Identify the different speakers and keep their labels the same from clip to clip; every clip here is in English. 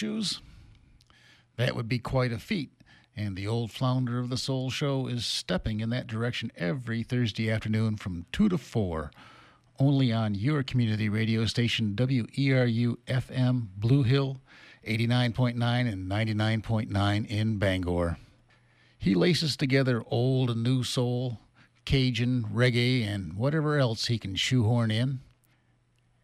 Speaker 1: shoes? That would be quite a feat, and the old flounder of the Soul Show is stepping in that direction every Thursday afternoon from 2 to 4, only on your community radio station WERU FM Blue Hill 89.9 and 99.9 in Bangor. He laces together old and new soul, Cajun, reggae, and whatever else he can shoehorn in.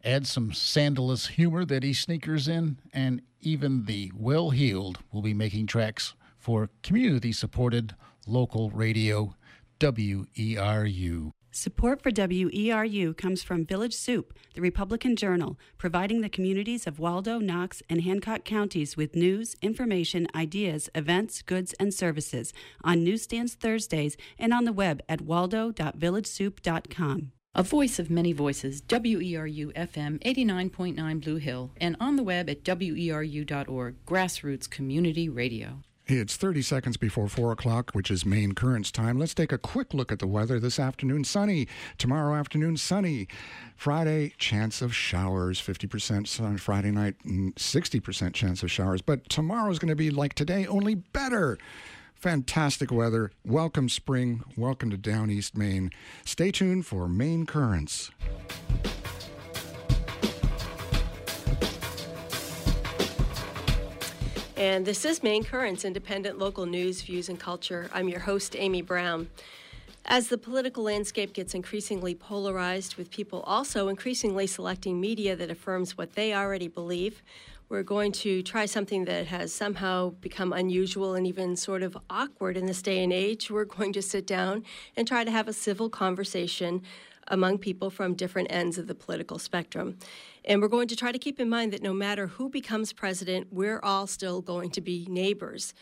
Speaker 1: Add some sandalous humor that he sneakers in, and even the well heeled will be making tracks for community supported local radio WERU.
Speaker 2: Support for WERU comes from Village Soup, the Republican Journal, providing the communities of Waldo, Knox, and Hancock counties with news, information, ideas, events, goods, and services on newsstands Thursdays and on the web at waldo.villagesoup.com.
Speaker 3: A voice of many voices, WERU FM 89.9 Blue Hill, and on the web at weru.org, grassroots community radio.
Speaker 4: It's 30 seconds before 4 o'clock, which is Maine Currents time. Let's take a quick look at the weather this afternoon. Sunny. Tomorrow afternoon, sunny. Friday, chance of showers. 50% sun. Friday night, mm, 60% chance of showers. But tomorrow's going to be like today, only better. Fantastic weather. Welcome spring. Welcome to Down East Maine. Stay tuned for Maine Currents.
Speaker 5: And this is Maine Currents, independent local news, views, and culture. I'm your host, Amy Brown. As the political landscape gets increasingly polarized, with people also increasingly selecting media that affirms what they already believe, we're going to try something that has somehow become unusual and even sort of awkward in this day and age. We're going to sit down and try to have a civil conversation among people from different ends of the political spectrum. And we're going to try to keep in mind that no matter who becomes president, we're all still going to be neighbors.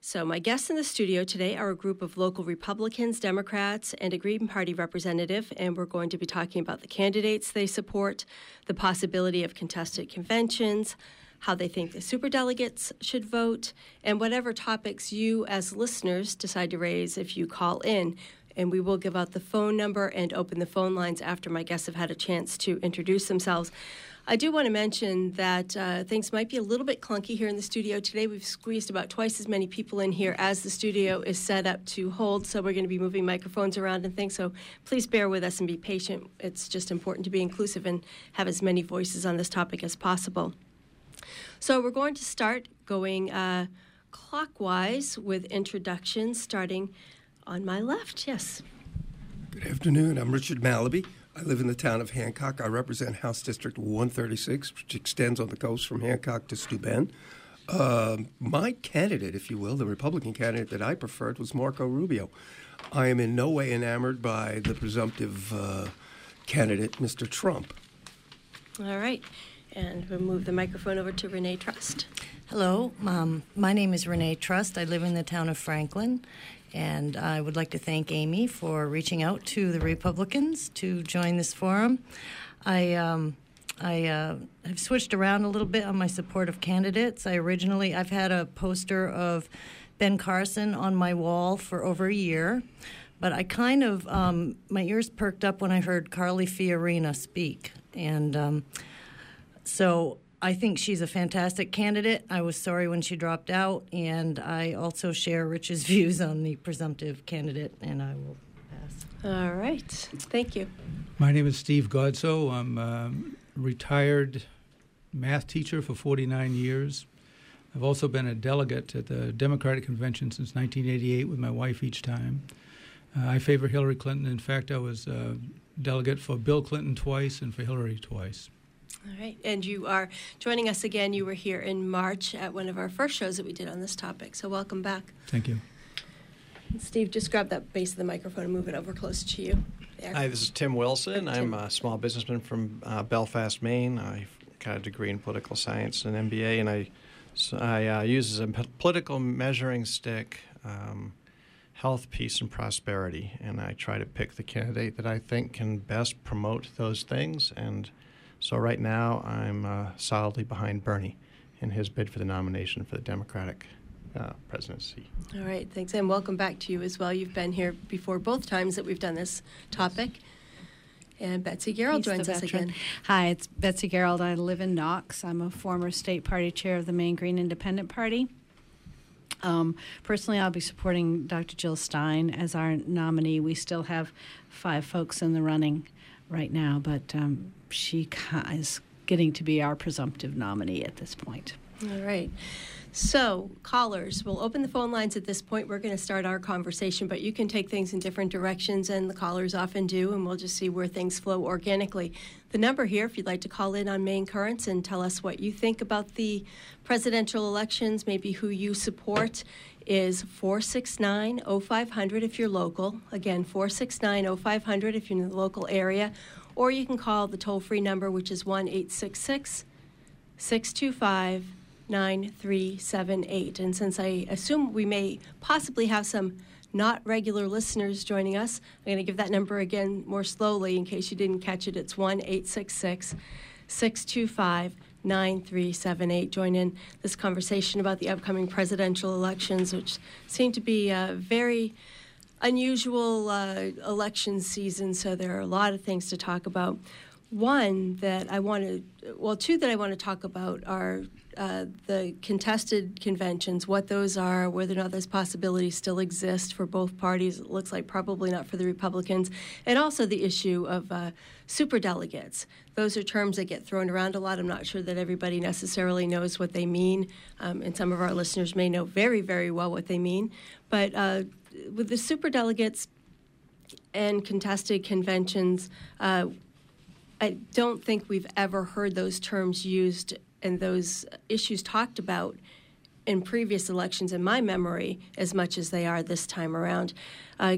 Speaker 5: So, my guests in the studio today are a group of local Republicans, Democrats, and a Green Party representative, and we're going to be talking about the candidates they support, the possibility of contested conventions, how they think the superdelegates should vote, and whatever topics you, as listeners, decide to raise if you call in and we will give out the phone number and open the phone lines after my guests have had a chance to introduce themselves. I do want to mention that uh, things might be a little bit clunky here in the studio today. We've squeezed about twice as many people in here as the studio is set up to hold, so we're going to be moving microphones around and things. So please bear with us and be patient. It's just important to be inclusive and have as many voices on this topic as possible. So we're going to start going uh, clockwise with introductions, starting on my left. Yes.
Speaker 6: Good afternoon. I'm Richard Malaby. I live in the town of Hancock. I represent House District 136, which extends on the coast from Hancock to Steuben. Uh, my candidate, if you will, the Republican candidate that I preferred was Marco Rubio. I am in no way enamored by the presumptive uh, candidate, Mr. Trump.
Speaker 5: All right. And we'll move the microphone over to Renee Trust.
Speaker 7: Hello, um, my name is Renee Trust. I live in the town of Franklin, and I would like to thank Amy for reaching out to the Republicans to join this forum. I um, I uh, have switched around a little bit on my support of candidates. I originally I've had a poster of Ben Carson on my wall for over a year, but I kind of um, my ears perked up when I heard Carly Fiorina speak, and um, so I think she's a fantastic candidate. I was sorry when she dropped out, and I also share Rich's views on the presumptive candidate, and I will pass.
Speaker 5: All right. Thank you.
Speaker 8: My name is Steve Godso. I'm a retired math teacher for 49 years. I've also been a delegate at the Democratic Convention since 1988 with my wife each time. Uh, I favor Hillary Clinton. In fact, I was a delegate for Bill Clinton twice and for Hillary twice.
Speaker 5: All right. And you are joining us again. You were here in March at one of our first shows that we did on this topic. So welcome back.
Speaker 8: Thank you.
Speaker 5: Steve, just grab that base of the microphone and move it over close to you.
Speaker 9: There. Hi, this is Tim Wilson.
Speaker 5: Tim.
Speaker 9: I'm a small businessman from uh, Belfast, Maine. I got a degree in political science and MBA, and I, so I uh, use as a political measuring stick um, health, peace, and prosperity. And I try to pick the candidate that I think can best promote those things and – so right now, I'm uh, solidly behind Bernie in his bid for the nomination for the Democratic uh, presidency.
Speaker 5: All right, thanks, and welcome back to you as well. You've been here before both times that we've done this topic. And Betsy Garrold
Speaker 10: He's
Speaker 5: joins us
Speaker 10: veteran.
Speaker 5: again.
Speaker 10: Hi, it's Betsy Garrold. I live in Knox. I'm a former state party chair of the Maine Green Independent Party. Um, personally, I'll be supporting Dr. Jill Stein as our nominee. We still have five folks in the running right now, but um, she is getting to be our presumptive nominee at this point.
Speaker 5: All right. So, callers, we'll open the phone lines at this point. We're going to start our conversation, but you can take things in different directions, and the callers often do, and we'll just see where things flow organically. The number here, if you'd like to call in on Maine Currents and tell us what you think about the presidential elections, maybe who you support, is 469 0500 if you're local. Again, 469 0500 if you're in the local area. Or you can call the toll free number, which is 1 866 625 9378. And since I assume we may possibly have some not regular listeners joining us, I'm going to give that number again more slowly in case you didn't catch it. It's 1 866 625 9378. Join in this conversation about the upcoming presidential elections, which seem to be a very unusual uh, election season, so there are a lot of things to talk about. One that I want to, well, two that I want to talk about are uh, the contested conventions, what those are, whether or not those possibilities still exist for both parties. It looks like probably not for the Republicans, and also the issue of uh, super delegates. Those are terms that get thrown around a lot. I'm not sure that everybody necessarily knows what they mean, um, and some of our listeners may know very, very well what they mean. But uh, with the super delegates and contested conventions, uh, I don't think we've ever heard those terms used and those issues talked about in previous elections in my memory as much as they are this time around. Uh,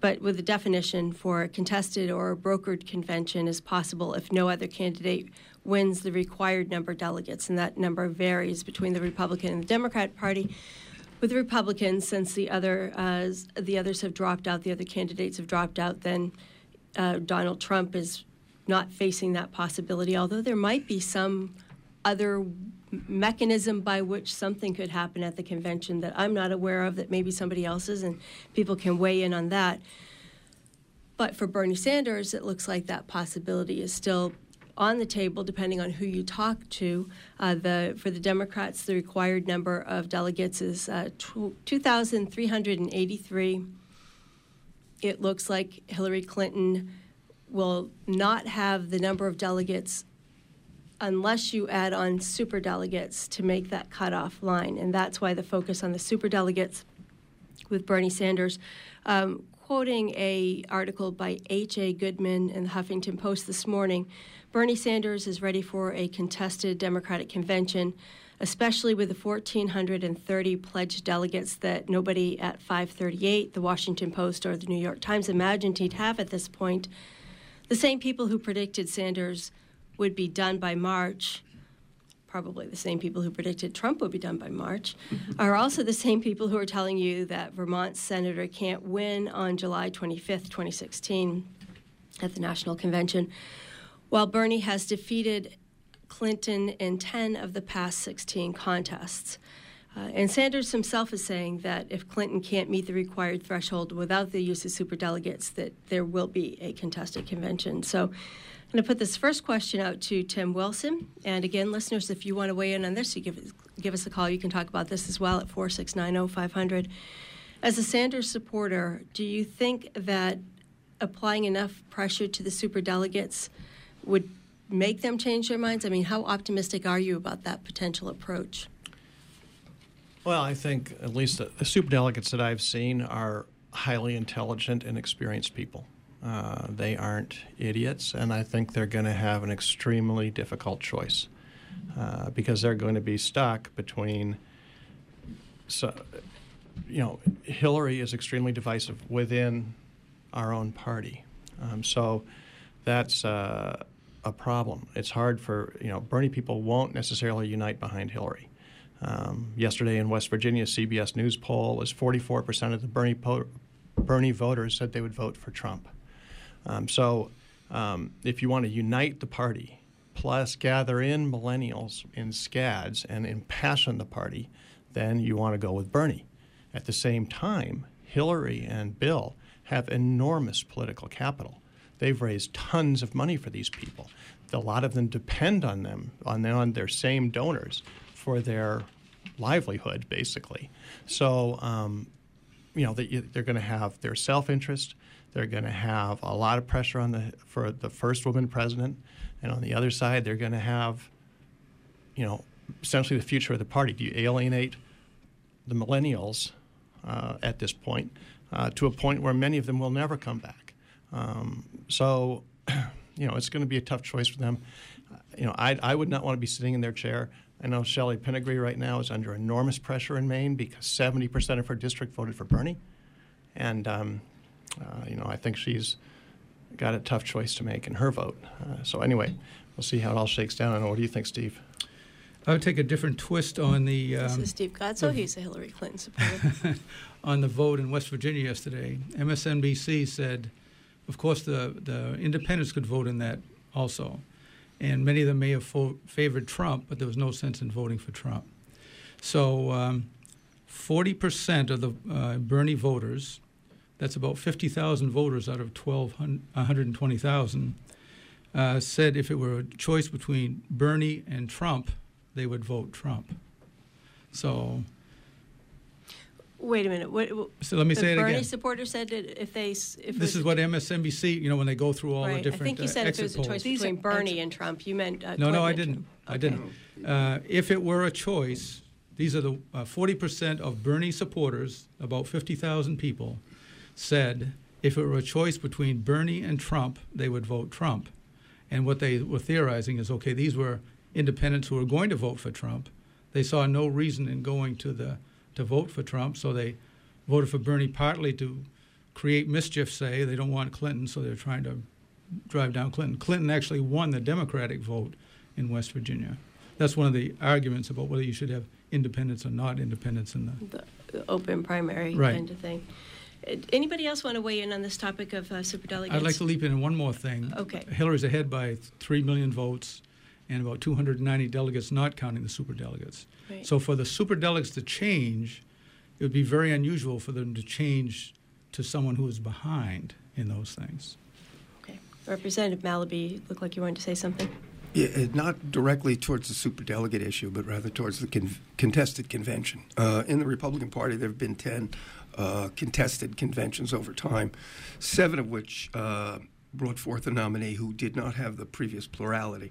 Speaker 5: but with the definition for a contested or a brokered convention is possible if no other candidate wins the required number of delegates, and that number varies between the Republican and the Democrat Party. With the Republicans, since the other uh, the others have dropped out, the other candidates have dropped out, then uh, Donald Trump is not facing that possibility. Although there might be some other mechanism by which something could happen at the convention that I'm not aware of, that maybe somebody else is, and people can weigh in on that. But for Bernie Sanders, it looks like that possibility is still on the table, depending on who you talk to. Uh, the for the Democrats, the required number of delegates is uh, two thousand three hundred and eighty-three. It looks like Hillary Clinton will not have the number of delegates unless you add on super delegates to make that cutoff line. And that's why the focus on the super delegates with Bernie Sanders. Um, quoting a article by H.A. Goodman in the Huffington Post this morning, Bernie Sanders is ready for a contested Democratic convention, especially with the 1,430 pledged delegates that nobody at 538, the Washington Post, or the New York Times imagined he'd have at this point. The same people who predicted Sanders would be done by March, probably the same people who predicted Trump would be done by March, are also the same people who are telling you that Vermont senator can't win on July 25th, 2016, at the National Convention. While Bernie has defeated Clinton in 10 of the past 16 contests. Uh, and Sanders himself is saying that if Clinton can't meet the required threshold without the use of superdelegates, that there will be a contested convention. So I'm going to put this first question out to Tim Wilson. And again, listeners, if you want to weigh in on this, you give, give us a call. You can talk about this as well at 469 0500. As a Sanders supporter, do you think that applying enough pressure to the superdelegates would make them change their minds? I mean, how optimistic are you about that potential approach?
Speaker 9: Well, I think at least the, the superdelegates that I've seen are highly intelligent and experienced people. Uh, they aren't idiots, and I think they're going to have an extremely difficult choice uh, because they're going to be stuck between. So, you know, Hillary is extremely divisive within our own party, um, so that's uh, a problem. It's hard for you know Bernie people won't necessarily unite behind Hillary. Um, yesterday in West Virginia, CBS News poll was 44% of the Bernie, po- Bernie voters said they would vote for Trump. Um, so um, if you want to unite the party, plus gather in millennials in scads and impassion the party, then you want to go with Bernie. At the same time, Hillary and Bill have enormous political capital. they've raised tons of money for these people. A lot of them depend on them, on, their, on their same donors for their livelihood, basically. So, um, you know, they, they're going to have their self-interest. They're going to have a lot of pressure on the for the first woman president, and on the other side, they're going to have, you know, essentially the future of the party. Do you alienate the millennials uh, at this point uh, to a point where many of them will never come back? Um, so, you know, it's going to be a tough choice for them. Uh, you know, I, I would not want to be sitting in their chair. I know Chellie Pingree right now is under enormous pressure in Maine because 70% of her district voted for Bernie. And, um, uh, you know, I think she's got a tough choice to make in her vote. Uh, so, anyway, we'll see how it all shakes down. And what do you think, Steve?
Speaker 8: I would take a different twist on the. Um,
Speaker 5: this is Steve Godso. He's a Hillary Clinton supporter.
Speaker 8: on the vote in West Virginia yesterday, MSNBC said, of course, the, the independents could vote in that also. And many of them may have fo- favored Trump, but there was no sense in voting for Trump. So, um, 40% of the uh, Bernie voters, that's about 50,000 voters out of 120,000, uh, said if it were a choice between Bernie and Trump, they would vote Trump. So.
Speaker 5: Wait a minute. What,
Speaker 8: so let me say it
Speaker 5: Bernie
Speaker 8: again.
Speaker 5: supporters said that if they if
Speaker 8: this is what MSNBC, you know, when they go through all
Speaker 5: right.
Speaker 8: the different.
Speaker 5: I think you said
Speaker 8: uh,
Speaker 5: if it was a choice
Speaker 8: polls.
Speaker 5: between Bernie and Trump, you meant uh,
Speaker 8: no,
Speaker 5: Clinton
Speaker 8: no, I didn't.
Speaker 5: Trump.
Speaker 8: I didn't. Uh, if it were a choice, these are the uh, forty percent of Bernie supporters, about fifty thousand people, said if it were a choice between Bernie and Trump, they would vote Trump. And what they were theorizing is, okay, these were independents who were going to vote for Trump. They saw no reason in going to the to vote for Trump, so they voted for Bernie partly to create mischief. Say they don't want Clinton, so they're trying to drive down Clinton. Clinton actually won the Democratic vote in West Virginia. That's one of the arguments about whether you should have independents or not independents in the.
Speaker 5: The open primary
Speaker 8: Right.
Speaker 5: kind of thing. Anybody else want to weigh in on this topic of uh, superdelegates?
Speaker 8: I'd like to leap in on one more thing.
Speaker 5: Okay.
Speaker 8: Hillary's ahead by three million votes, and about 290 delegates, not counting the superdelegates.
Speaker 5: Right.
Speaker 8: So for the superdelegates to change, it would be very unusual for them to change to someone who is behind in those things.
Speaker 5: Okay. Representative Malaby, looked like you wanted to say something.
Speaker 6: Yeah, uh, not directly towards the superdelegate issue, but rather towards the con- contested convention. Uh, in the Republican Party, there have been 10 uh, contested conventions over time, seven of which uh, brought forth a nominee who did not have the previous plurality.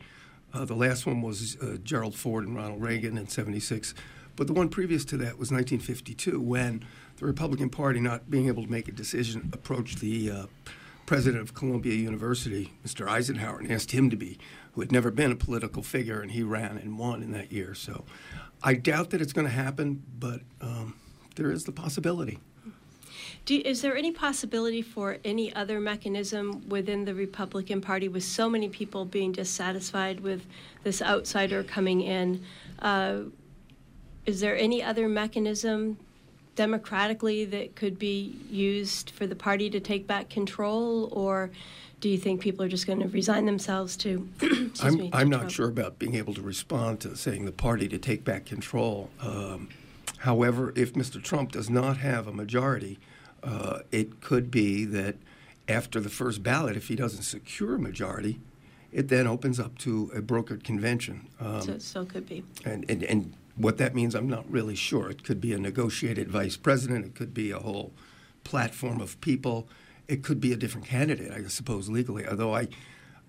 Speaker 6: Uh, the last one was uh, Gerald Ford and Ronald Reagan in 76. But the one previous to that was 1952, when the Republican Party, not being able to make a decision, approached the uh, president of Columbia University, Mr. Eisenhower, and asked him to be, who had never been a political figure, and he ran and won in that year. So I doubt that it's going to happen, but um, there is the possibility.
Speaker 5: Do, is there any possibility for any other mechanism within the Republican Party with so many people being dissatisfied with this outsider coming in? Uh, is there any other mechanism democratically that could be used for the party to take back control, or do you think people are just going to resign themselves to?
Speaker 6: I'm,
Speaker 5: me,
Speaker 6: I'm not sure about being able to respond to saying the party to take back control. Um, however, if Mr. Trump does not have a majority, uh, it could be that after the first ballot, if he doesn't secure a majority, it then opens up to a brokered convention. Um,
Speaker 5: So, so it could be.
Speaker 6: and, and, and what that means, I'm not really sure. It could be a negotiated vice president. It could be a whole platform of people. It could be a different candidate, I suppose, legally. Although I,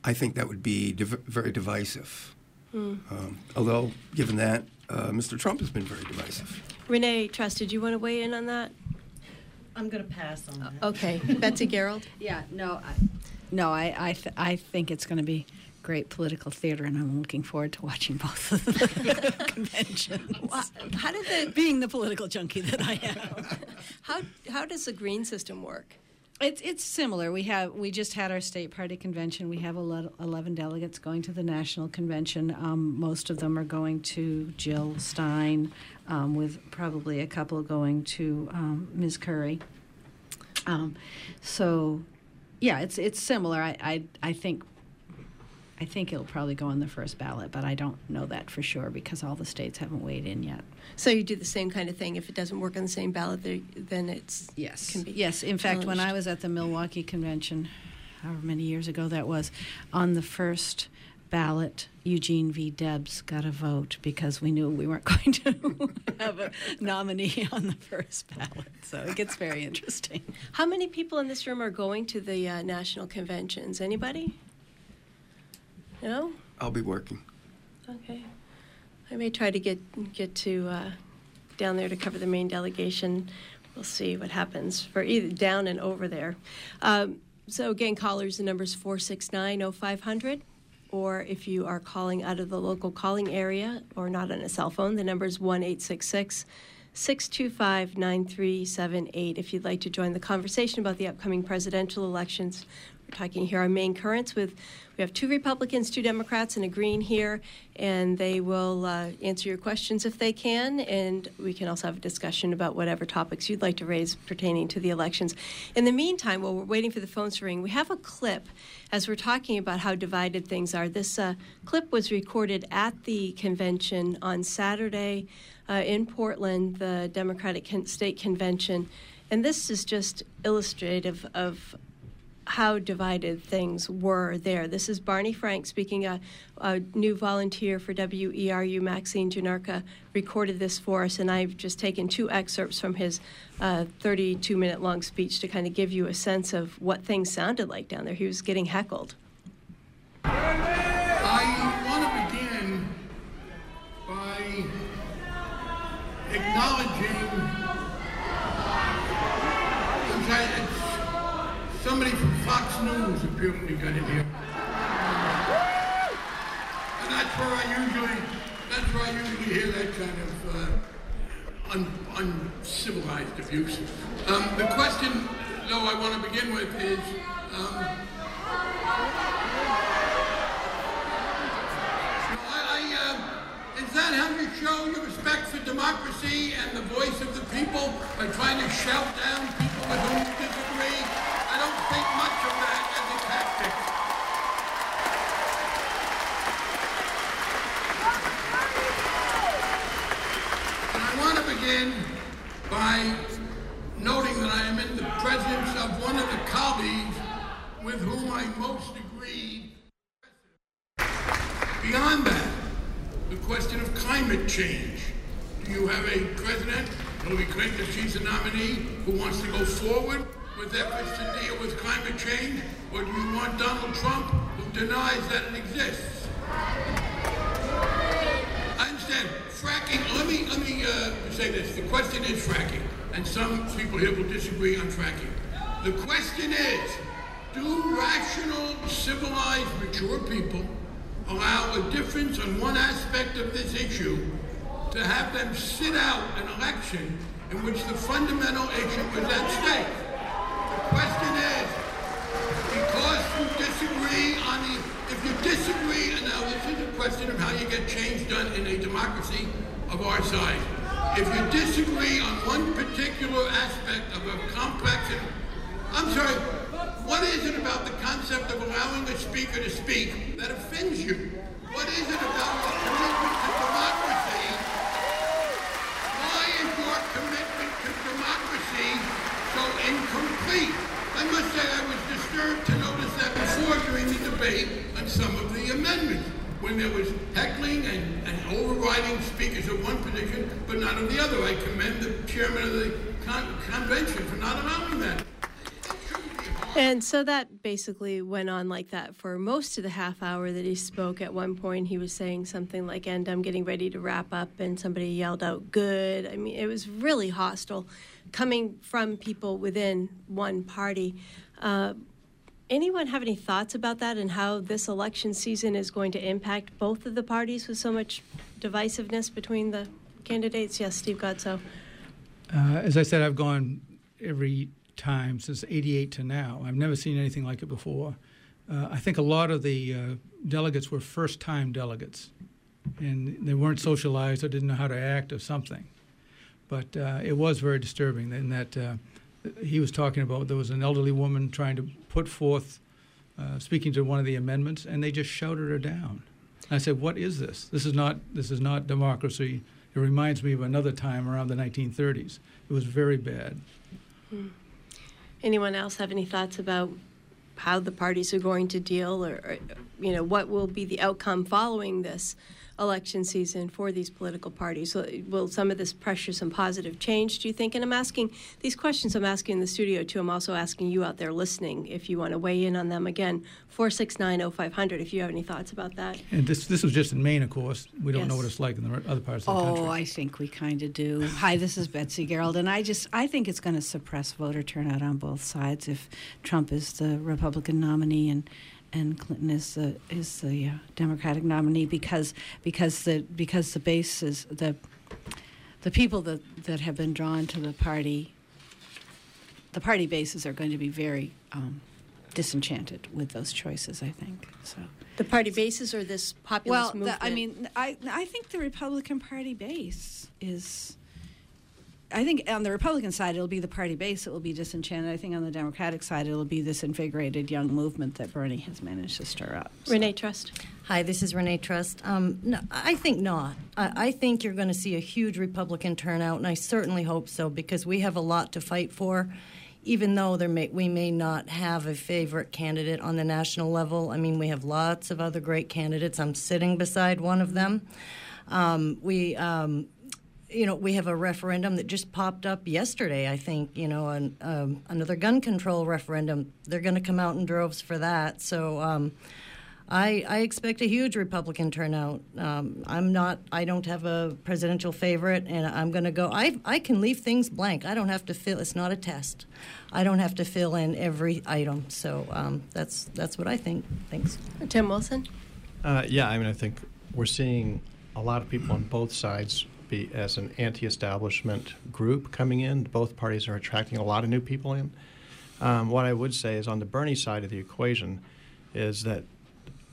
Speaker 6: I think that would be div- very divisive. Um, although, given that, uh, Mr. Trump has been very divisive.
Speaker 5: Renee Trust, did you want to weigh in on that?
Speaker 7: I'm going to pass on that.
Speaker 5: Okay, Betsy Garrold.
Speaker 10: Yeah, no, I, no, I, I, th- I think it's going to be great political theater, and I'm looking forward to watching both of the conventions.
Speaker 5: How did the
Speaker 10: Being the political junkie that I am.
Speaker 5: how how does the green system work?
Speaker 10: It's it's similar. We have we just had our state party convention. We have ele- eleven delegates going to the national convention. Um, most of them are going to Jill Stein, um, with probably a couple going to um, Ms. Curry. Um, so, yeah, it's it's similar. I, I I think. I think it'll probably go on the first ballot, but I don't know that for sure because all the states haven't weighed in yet.
Speaker 5: So you do the same kind of thing. If it doesn't work on the same ballot, there- then it's
Speaker 10: Yes.
Speaker 5: Can be
Speaker 10: yes. In fact, when I was at the Milwaukee convention, however many years ago that was, on the first ballot, Eugene V. Debs got a vote because we knew we weren't going to have a nominee on the first ballot. So it gets very interesting.
Speaker 5: How many people in this room are going to the uh, national conventions? Anybody? No?
Speaker 6: I'll be working.
Speaker 5: Okay. I may try to get get to uh, down there to cover the Maine delegation. We'll see what happens for either down and over there. Um, so again, callers, the number's 469-0500. Or if you are calling out of the local calling area or not on a cell phone, the number is 1 625 9378. If you'd like to join the conversation about the upcoming presidential elections, we're talking here on Maine Currents with we have two Republicans, two Democrats, and a Green here, and they will uh, answer your questions if they can, and we can also have a discussion about whatever topics you'd like to raise pertaining to the elections. In the meantime, while we're waiting for the phones to ring, we have a clip as we're talking about how divided things are. This uh, clip was recorded at the convention on Saturday uh, in Portland, the Democratic State Convention, and this is just illustrative of how divided things were there. This is Barney Frank speaking, a, a new volunteer for WERU, Maxine Janarka, recorded this for us, and I've just taken two excerpts from his 32 uh, minute long speech to kind of give you a sense of what things sounded like down there. He was getting heckled.
Speaker 11: I want to begin by acknowledging somebody from Fox News apparently got in here. And that's where I usually, that's where I usually hear that kind of uh, un, uncivilized abuse. Um, the question, though, I want to begin with is, um, uh, is that how you show your respect for democracy and the voice of the people by trying to shout down people with whom you disagree? Think much of that as a tactic. And I want to begin by noting that I am in the presence of one of the colleagues with whom I most agree. Beyond that, the question of climate change. Do you have a president, Hillary Clinton, she's a nominee, who wants to go forward with efforts to deal with climate change, or do you want Donald Trump who denies that it exists? I understand. Fracking, let me, let me uh, say this. The question is fracking, and some people here will disagree on fracking. The question is, do rational, civilized, mature people allow a difference on one aspect of this issue to have them sit out an election in which the fundamental issue is at stake? Question is, because you disagree on the, if you disagree, and now this is a question of how you get change done in a democracy of our size. If you disagree on one particular aspect of a complex, I'm sorry, what is it about the concept of allowing a speaker to speak that offends you? What is it about the commitment to democracy? Why is your commitment to democracy so incomplete? I must say I was disturbed to notice that before during the debate on some of the amendments, when there was heckling and, and overriding speakers of one position, but not of the other. I commend the chairman of the con- convention for not allowing that.
Speaker 5: And so that basically went on like that for most of the half hour that he spoke. At one point, he was saying something like, and I'm getting ready to wrap up, and somebody yelled out, good. I mean, it was really hostile coming from people within one party. Uh, anyone have any thoughts about that and how this election season is going to impact both of the parties with so much divisiveness between the candidates? Yes, Steve Godso.
Speaker 8: Uh, as I said, I've gone every time since 88 to now. I've never seen anything like it before. Uh, I think a lot of the uh, delegates were first time delegates, and they weren't socialized or didn't know how to act or something. But uh, it was very disturbing in that uh, he was talking about there was an elderly woman trying to put forth, uh, speaking to one of the amendments, and they just shouted her down. And I said, "What is this? This is not this is not democracy." It reminds me of another time around the 1930s. It was very bad.
Speaker 5: Hmm. Anyone else have any thoughts about how the parties are going to deal, or, or you know, what will be the outcome following this election season for these political parties. So will some of this pressure some positive change, do you think? And I'm asking these questions I'm asking in the studio too. I'm also asking you out there listening if you want to weigh in on them again. 4690500 if you have any thoughts about that.
Speaker 8: And this this was just in Maine, of course. We don't know what it's like in the other parts of the
Speaker 10: Oh,
Speaker 8: country.
Speaker 10: Oh, I think we kind of do. Hi, this is Betsy Garrold, and I just I think it's going to suppress voter turnout on both sides if Trump is the Republican nominee and and Clinton is the is the uh, Democratic nominee because because the because the base is the the people that that have been drawn to the party. The party bases are going to be very um, disenchanted with those choices. I think so.
Speaker 5: The party bases or this populist
Speaker 10: Well,
Speaker 5: movement?
Speaker 10: the, I mean, I I think the Republican Party base is. I think on the Republican side, it'll be the party base that will be disenchanted. I think on the Democratic side, it'll be this invigorated young movement that Bernie has managed to stir up. So-
Speaker 5: Renee Trust.
Speaker 7: Hi, this is Renee Trust. Um, no, I think not. I, I think you're going to see a huge Republican turnout, and I certainly hope so because we have a lot to fight for. Even though there may, we may not have a favorite candidate on the national level, I mean, we have lots of other great candidates. I'm sitting beside one of them. Um, we, um, you know, we have a referendum that just popped up yesterday. I think you know, an, um, another gun control referendum. They're going to come out in droves for that. So. Um, I, I expect a huge Republican turnout. Um, I'm not. I don't have a presidential favorite, and I'm going to go. I I can leave things blank. I don't have to fill. It's not a test. I don't have to fill in every item. So um, that's that's what I think. Thanks.
Speaker 5: Tim Wilson.
Speaker 9: Uh, yeah, I mean, I think we're seeing a lot of people on both sides be as an anti-establishment group coming in. Both parties are attracting a lot of new people in. Um, what I would say is on the Bernie side of the equation is that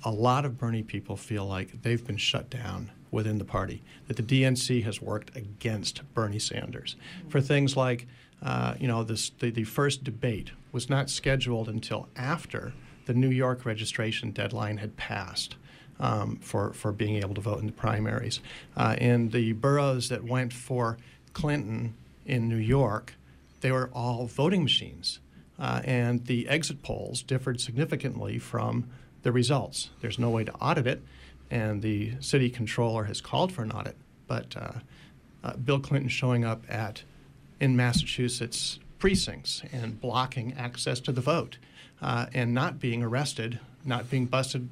Speaker 9: a lot of Bernie people feel like they've been shut down within the party, that the DNC has worked against Bernie Sanders for things like, uh, you know, this, the, the first debate was not scheduled until after the New York registration deadline had passed. Um, for, for being able to vote in the primaries. Uh, and the boroughs that went for Clinton in New York, they were all voting machines. Uh, and the exit polls differed significantly from the results. There's no way to audit it, and the city controller has called for an audit. But uh, uh, Bill Clinton showing up at in Massachusetts precincts and blocking access to the vote, uh, and not being arrested, not being busted.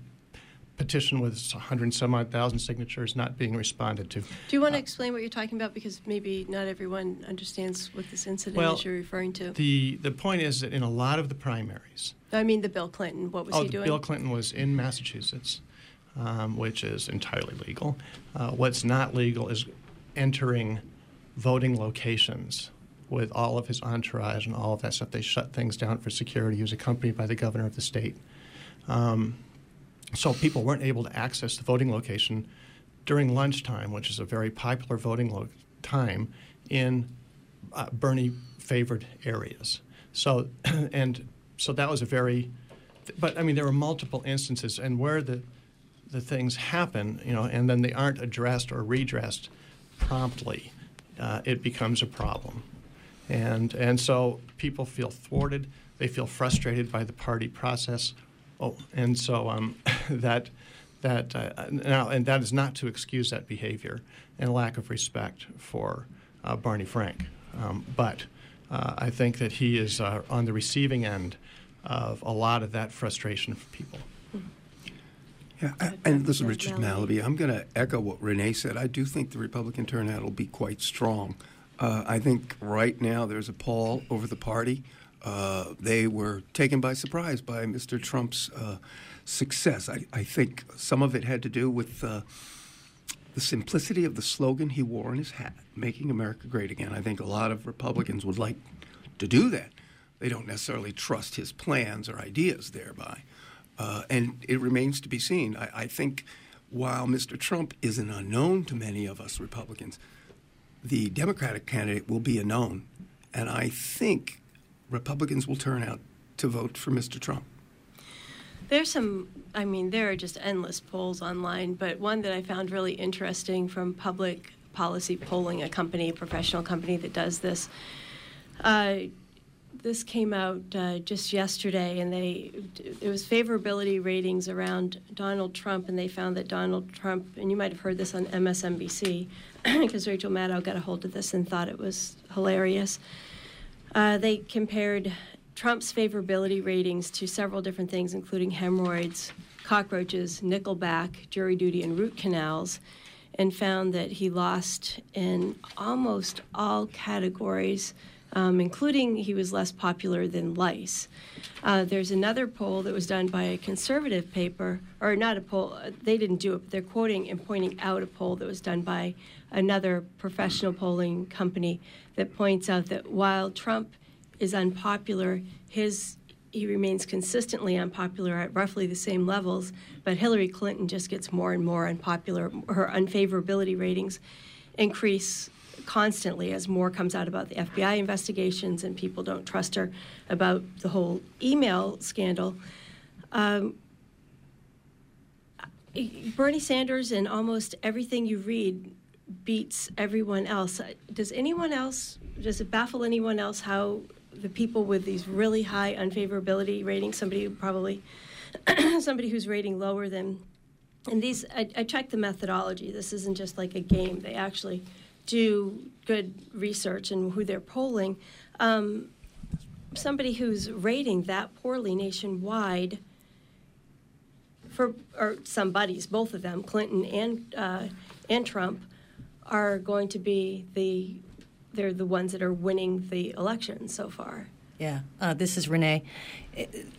Speaker 9: Petition with 100 and some odd thousand signatures not being responded to.
Speaker 5: Do you want to explain what you're talking about? Because maybe not everyone understands what this incident
Speaker 9: Well,
Speaker 5: is you're referring to.
Speaker 9: The the point is that in a lot of the primaries,
Speaker 5: I mean, the Bill Clinton. What was
Speaker 9: oh,
Speaker 5: he doing?
Speaker 9: Bill Clinton was in Massachusetts, um, which is entirely legal. Uh, what's not legal is entering voting locations with all of his entourage and all of that stuff. They shut things down for security. He was accompanied by the governor of the state. Um, so people weren't able to access the voting location during lunchtime, which is a very popular voting lo- time in uh, Bernie favored areas. So, and so that was a very, but I mean, there were multiple instances, and where the the things happen, you know, and then they aren't addressed or redressed promptly, uh, it becomes a problem, and and so people feel thwarted. They feel frustrated by the party process. Oh, and so um, that that uh, now and that is not to excuse that behavior and lack of respect for uh, Barney Frank, um, but uh, I think that he is uh, on the receiving end of a lot of that frustration from people.
Speaker 6: Yeah, I, and this is Richard Malaby. I'm going to echo what Renee said. I do think the Republican turnout will be quite strong. Uh, I think right now there's a pall over the party. Uh, they were taken by surprise by Mr. Trump's uh, success. I, I think some of it had to do with uh, the simplicity of the slogan he wore on his hat, making America great again. I think a lot of Republicans would like to do that. They don't necessarily trust his plans or ideas thereby. Uh, and it remains to be seen. I, I think while Mr. Trump is an unknown to many of us Republicans, the Democratic candidate will be a known. And I think Republicans will turn out to vote for Mr. Trump.
Speaker 5: There's some, I mean, there are just endless polls online, but one that I found really interesting from Public Policy Polling, a company, a professional company that does this. Uh, this came out uh, just yesterday, and they it was favorability ratings around Donald Trump, and they found that Donald Trump, and you might have heard this on MSNBC, because Rachel Maddow got a hold of this and thought it was hilarious. Uh, they compared Trump's favorability ratings to several different things, including hemorrhoids, cockroaches, nickelback, jury duty, and root canals, and found that he lost in almost all categories um, including he was less popular than lice. Uh, there's another poll that was done by a conservative paper, or not a poll, uh, they didn't do it, but they're quoting and pointing out a poll that was done by another professional polling company that points out that while Trump is unpopular, his he remains consistently unpopular at roughly the same levels, but Hillary Clinton just gets more and more unpopular. Her unfavorability ratings increase constantly as more comes out about the FBI investigations and people don't trust her about the whole email scandal. Um, Bernie Sanders in almost everything you read beats everyone else. Does anyone else, does it baffle anyone else how the people with these really high unfavorability ratings, somebody probably, somebody who's rating lower than, and these, I, I checked the methodology. This isn't just like a game. They actually do good research and who they're polling, um, somebody who's rating that poorly nationwide for or somebody's both of them, Clinton and uh, and Trump, are going to be the they're the ones that are winning the election so far.
Speaker 7: Yeah, uh, this is Renee.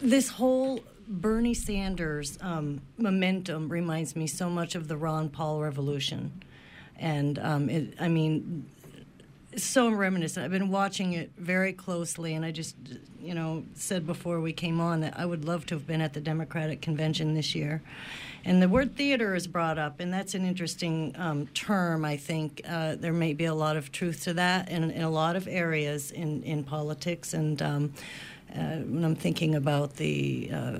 Speaker 7: This whole Bernie Sanders um, momentum reminds me so much of the Ron Paul revolution. And um, it, I mean, so reminiscent. I've been watching it very closely, and I just, you know, said before we came on that I would love to have been at the Democratic convention this year. And the word theater is brought up, and that's an interesting um, term, I think. Uh, there may be a lot of truth to that in, in a lot of areas in, in politics. And um, uh, when I'm thinking about the uh,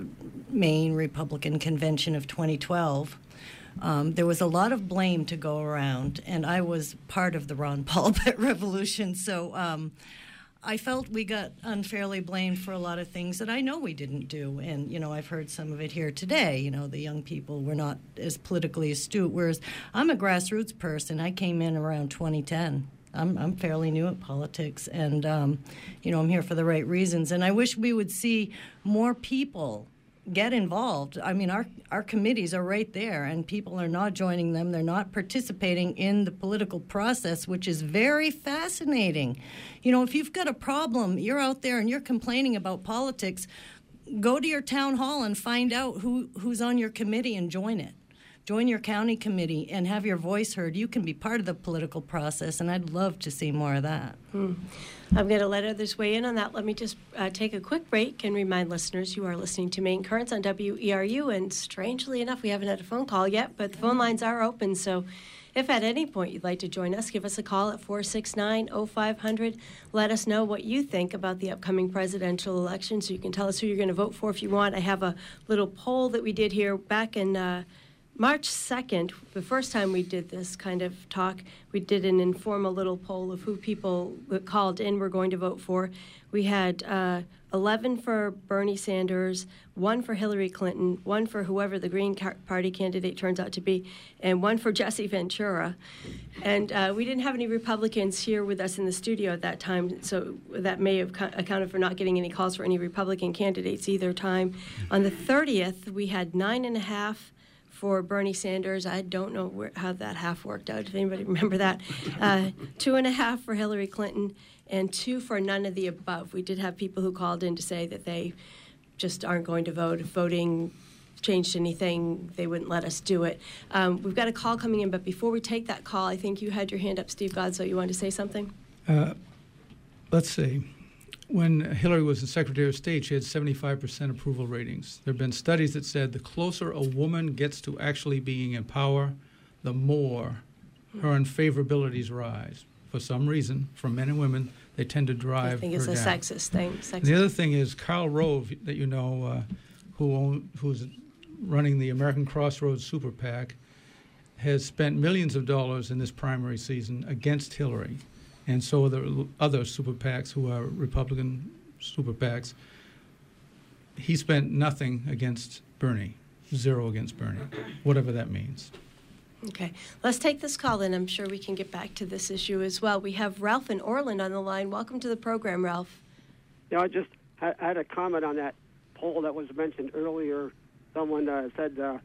Speaker 7: Maine Republican convention of 2012, um, there was a lot of blame to go around, and I was part of the Ron Paul revolution. So um, I felt we got unfairly blamed for a lot of things that I know we didn't do. And, you know, I've heard some of it here today. You know, the young people were not as politically astute, whereas I'm a grassroots person. I came in around 2010. I'm, I'm fairly new at politics, and um, you know I'm here for the right reasons. And I wish we would see more people get involved. I mean, our, our committees are right there, and people are not joining them. They're not participating in the political process, which is very fascinating. You know, if you've got a problem, you're out there and you're complaining about politics, go to your town hall and find out who, who's on your committee and join it. Join your county committee and have your voice heard. You can be part of the political process, and I'd love to see more of that.
Speaker 5: Hmm. I'm going to let others weigh in on that. Let me just uh, take a quick break and remind listeners you are listening to Maine Currents on WERU. And strangely enough, we haven't had a phone call yet, but the phone lines are open. So if at any point you'd like to join us, give us a call at 469 0500. Let us know what you think about the upcoming presidential election so you can tell us who you're going to vote for if you want. I have a little poll that we did here back in. Uh, March 2nd, the first time we did this kind of talk, we did an informal little poll of who people called in were going to vote for. We had uh, 11 for Bernie Sanders, one for Hillary Clinton, one for whoever the Green Party candidate turns out to be, and one for Jesse Ventura. And uh, we didn't have any Republicans here with us in the studio at that time, so that may have accounted for not getting any calls for any Republican candidates either time. On the 30th, we had nine and a half for Bernie Sanders. I don't know where, how that half worked out. If anybody remember that, uh, two and a half for Hillary Clinton, and two for none of the above. We did have people who called in to say that they just aren't going to vote. Voting changed anything, they wouldn't let us do it. Um, we've got a call coming in, but before we take that call, I think you had your hand up, Steve Godso. You wanted to say something? Uh,
Speaker 8: let's see when Hillary was the Secretary of State, she had 75% approval ratings. There have been studies that said the closer a woman gets to actually being in power, the more her unfavorabilities rise. For some reason, for men and women, they tend to drive. I
Speaker 5: think it's a
Speaker 8: down.
Speaker 5: sexist thing. Sexist.
Speaker 8: The other thing is Karl Rove, that you know, uh, who own, who's running the American Crossroads Super PAC, has spent millions of dollars in this primary season against Hillary and so are the other super PACs who are Republican super PACs. He spent nothing against Bernie, zero against Bernie, whatever that means.
Speaker 5: Okay, let's take this call, and I'm sure we can get back to this issue as well. We have Ralph and Orland on the line. Welcome to the program, Ralph.
Speaker 12: Yeah, I just I had a comment on that poll that was mentioned earlier. Someone uh, said uh,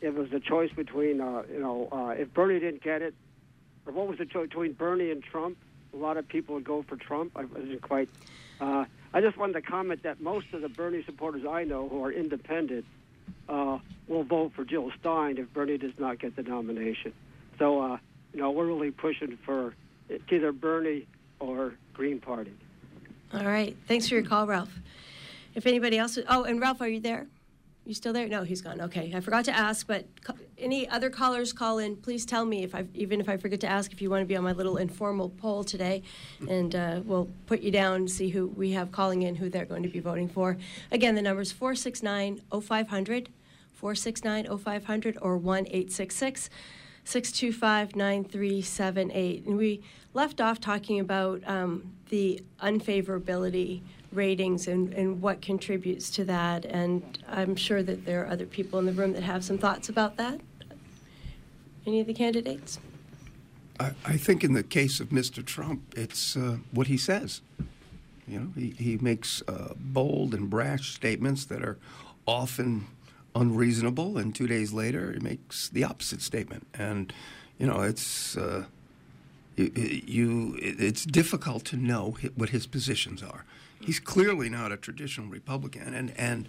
Speaker 12: it was a choice between, uh, you know, uh, if Bernie didn't get it, or what was the choice between Bernie and Trump? A lot of people would go for Trump. I wasn't quite. Uh, I just wanted to comment that most of the Bernie supporters I know who are independent uh, will vote for Jill Stein if Bernie does not get the nomination. So, uh, you know, we're really pushing for either Bernie or Green Party.
Speaker 5: All right, thanks for your call, Ralph. If anybody else, oh, and Ralph, are you there? You still there? No, he's gone. Okay, I forgot to ask, but any other callers call in, please tell me if I even if I forget to ask if you want to be on my little informal poll today, and uh, we'll put you down see who we have calling in, who they're going to be voting for. Again, the number is 469 0500, 469 0500, or 1 866 625 9378. And we left off talking about um, the unfavorability ratings and, and what contributes to that. And I'm sure that there are other people in the room that have some thoughts about that. Any of the candidates?
Speaker 6: I, I think in the case of Mr. Trump, it's uh, what he says. You know, he, he makes uh, bold and brash statements that are often unreasonable, and two days later, he makes the opposite statement. And, you know, it's. Uh, you, you, it's difficult to know what his positions are. He's clearly not a traditional Republican, and and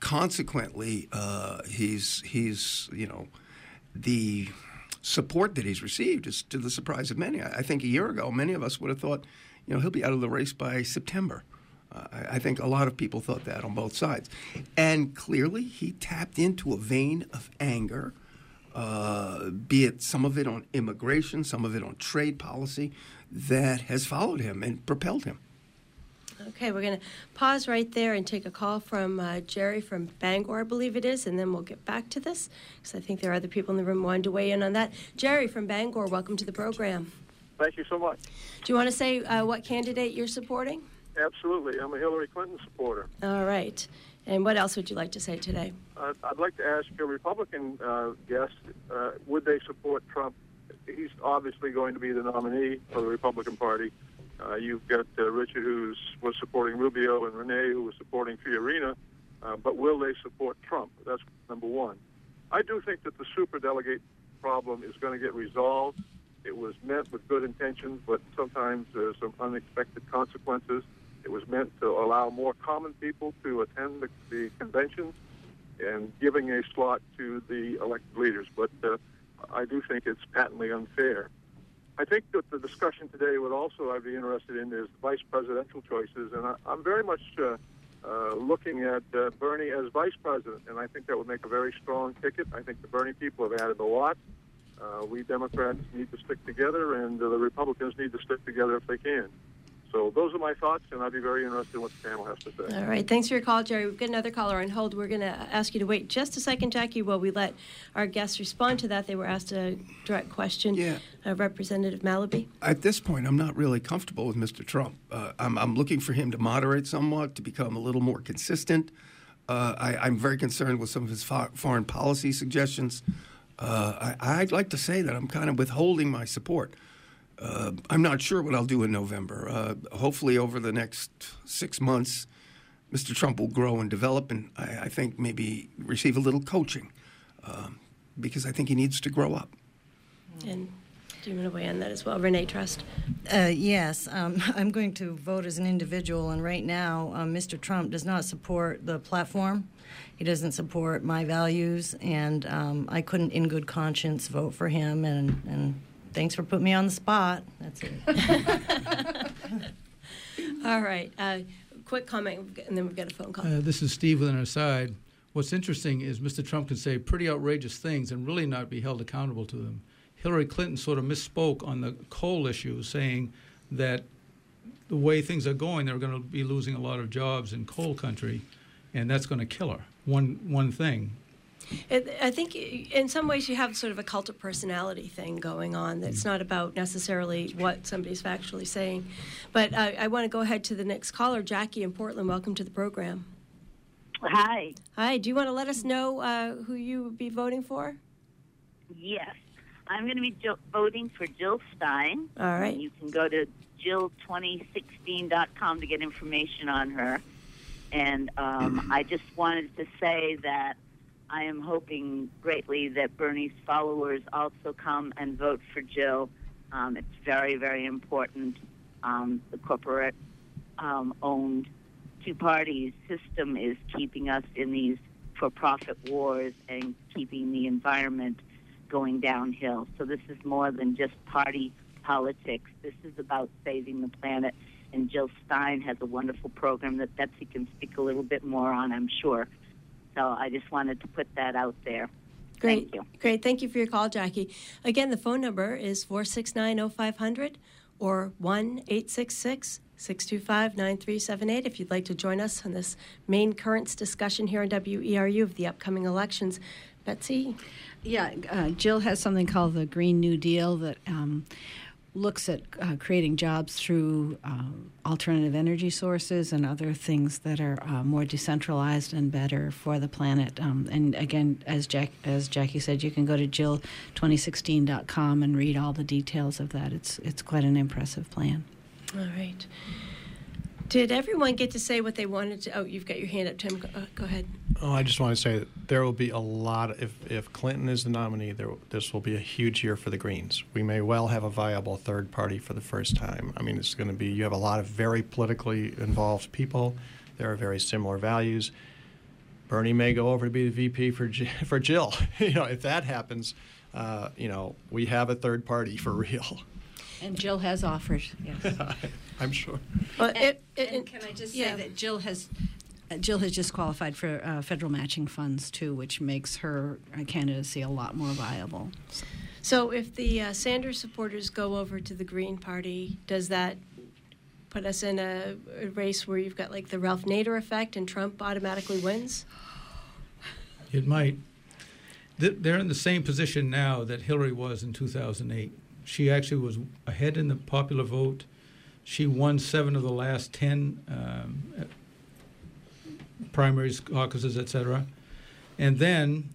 Speaker 6: consequently, uh, he's he's you know the support that he's received is to the surprise of many. I, I think a year ago, many of us would have thought, you know, he'll be out of the race by September. Uh, I, I think a lot of people thought that on both sides, and clearly he tapped into a vein of anger. Uh, be it some of it on immigration, some of it on trade policy, that has followed him and propelled him.
Speaker 5: Okay, we're going to pause right there and take a call from uh, Jerry from Bangor, I believe it is, and then we'll get back to this because I think there are other people in the room wanting to weigh in on that. Jerry from Bangor, welcome to the program.
Speaker 13: Thank you so much.
Speaker 5: Do you want to say uh, what candidate you're supporting?
Speaker 13: Absolutely. I'm a Hillary Clinton supporter.
Speaker 5: All right. And what else would you like to say today?
Speaker 13: Uh, I'd like to ask your Republican uh, guest uh, would they support Trump? He's obviously going to be the nominee for the Republican Party. Uh, you've got uh, Richard, who was supporting Rubio, and Renee, who was supporting Fiorina. Uh, but will they support Trump? That's number one. I do think that the superdelegate problem is going to get resolved. It was meant with good intentions, but sometimes there's some unexpected consequences. It was meant to allow more common people to attend the, the conventions and giving a slot to the elected leaders. But uh, I do think it's patently unfair. I think that the discussion today would also I'd be interested in is vice presidential choices, and I, I'm very much uh, uh, looking at uh, Bernie as vice president, and I think that would make a very strong ticket. I think the Bernie people have added a lot. Uh, we Democrats need to stick together, and the Republicans need to stick together if they can. So those are my thoughts, and I'd be very interested in what the panel has to say.
Speaker 5: All right. Thanks for your call, Jerry. We've got another caller on hold. We're going to ask you to wait just a second, Jackie, while we let our guests respond to that. They were asked a direct question.
Speaker 6: Yeah.
Speaker 5: Uh, Representative Malaby.
Speaker 6: At this point, I'm not really comfortable with Mr. Trump. Uh, I'm, I'm, looking for him to moderate somewhat, to become a little more consistent. Uh, I, am very concerned with some of his fo- foreign policy suggestions. Uh, I, I'd like to say that I'm kind of withholding my support. Uh, I'm not sure what I'll do in November. Uh, hopefully, over the next six months, Mr. Trump will grow and develop, and I, I think maybe receive a little coaching um, because I think he needs to grow up.
Speaker 5: And do you want to weigh in that as well, Renee Trust?
Speaker 7: Uh, yes, um, I'm going to vote as an individual, and right now, um, Mr. Trump does not support the platform. He doesn't support my values, and um, I couldn't, in good conscience, vote for him. And, and thanks for putting me on the spot. That's it.
Speaker 5: All right. Uh, quick comment, and then we've got a phone call.
Speaker 8: Uh, this is Steve with an aside. What's interesting is Mr. Trump can say pretty outrageous things and really not be held accountable to them. Hillary Clinton sort of misspoke on the coal issue, saying that the way things are going, they're going to be losing a lot of jobs in coal country, and that's going to kill her. One one thing.
Speaker 5: It, I think in some ways you have sort of a cult of personality thing going on. That's not about necessarily what somebody's factually saying. But uh, I want to go ahead to the next caller, Jackie in Portland. Welcome to the program.
Speaker 14: Hi.
Speaker 5: Hi. Do you want to let us know uh, who you would be voting for?
Speaker 14: Yes. I'm going to be jo- voting for Jill Stein.
Speaker 5: All right.
Speaker 14: You can go to jill2016.com to get information on her. And um, I just wanted to say that I am hoping greatly that Bernie's followers also come and vote for Jill. Um, it's very, very important. Um, the corporate um, owned two party system is keeping us in these for profit wars and keeping the environment going downhill. So this is more than just party politics. This is about saving the planet. And Jill Stein has a wonderful program that Betsy can speak a little bit more on, I'm sure. So I just wanted to put that out there.
Speaker 5: Great. Thank you. Great. Thank you for your call, Jackie. Again, the phone number is 469 0500 or 1 866 625 9378 if you'd like to join us on this Maine Currents discussion here on WERU of the upcoming elections. Betsy?
Speaker 10: Yeah, uh, Jill has something called the Green New Deal that um, looks at uh, creating jobs through uh, alternative energy sources and other things that are uh, more decentralized and better for the planet. Um, and again, as Jack as Jackie said, you can go to jill2016.com and read all the details of that. It's it's quite an impressive plan.
Speaker 5: All right. Did everyone get to say what they wanted to? Oh, you've got your hand up, Tim. Go, uh, go ahead.
Speaker 9: Oh, I just want to say that there will be a lot. Of, if if Clinton is the nominee, there this will be a huge year for the Greens. We may well have a viable third party for the first time. I mean, it's going to be. You have a lot of very politically involved people. There are very similar values. Bernie may go over to be the VP for for Jill. you know, if that happens, uh, you know, we have a third party for real.
Speaker 10: And Jill has offered. Yes.
Speaker 9: I'm sure.
Speaker 10: Well, and, it, it, and can I just yeah. say that Jill has uh, Jill has just qualified for uh, federal matching funds too, which makes her uh, candidacy a lot more viable.
Speaker 5: So, so if the uh, Sanders supporters go over to the Green Party, does that put us in a, a race where you've got like the Ralph Nader effect and Trump automatically wins?
Speaker 8: It might. They're in the same position now that Hillary was in 2008. She actually was ahead in the popular vote. She won seven of the last ten um, primaries, caucuses, etc. And then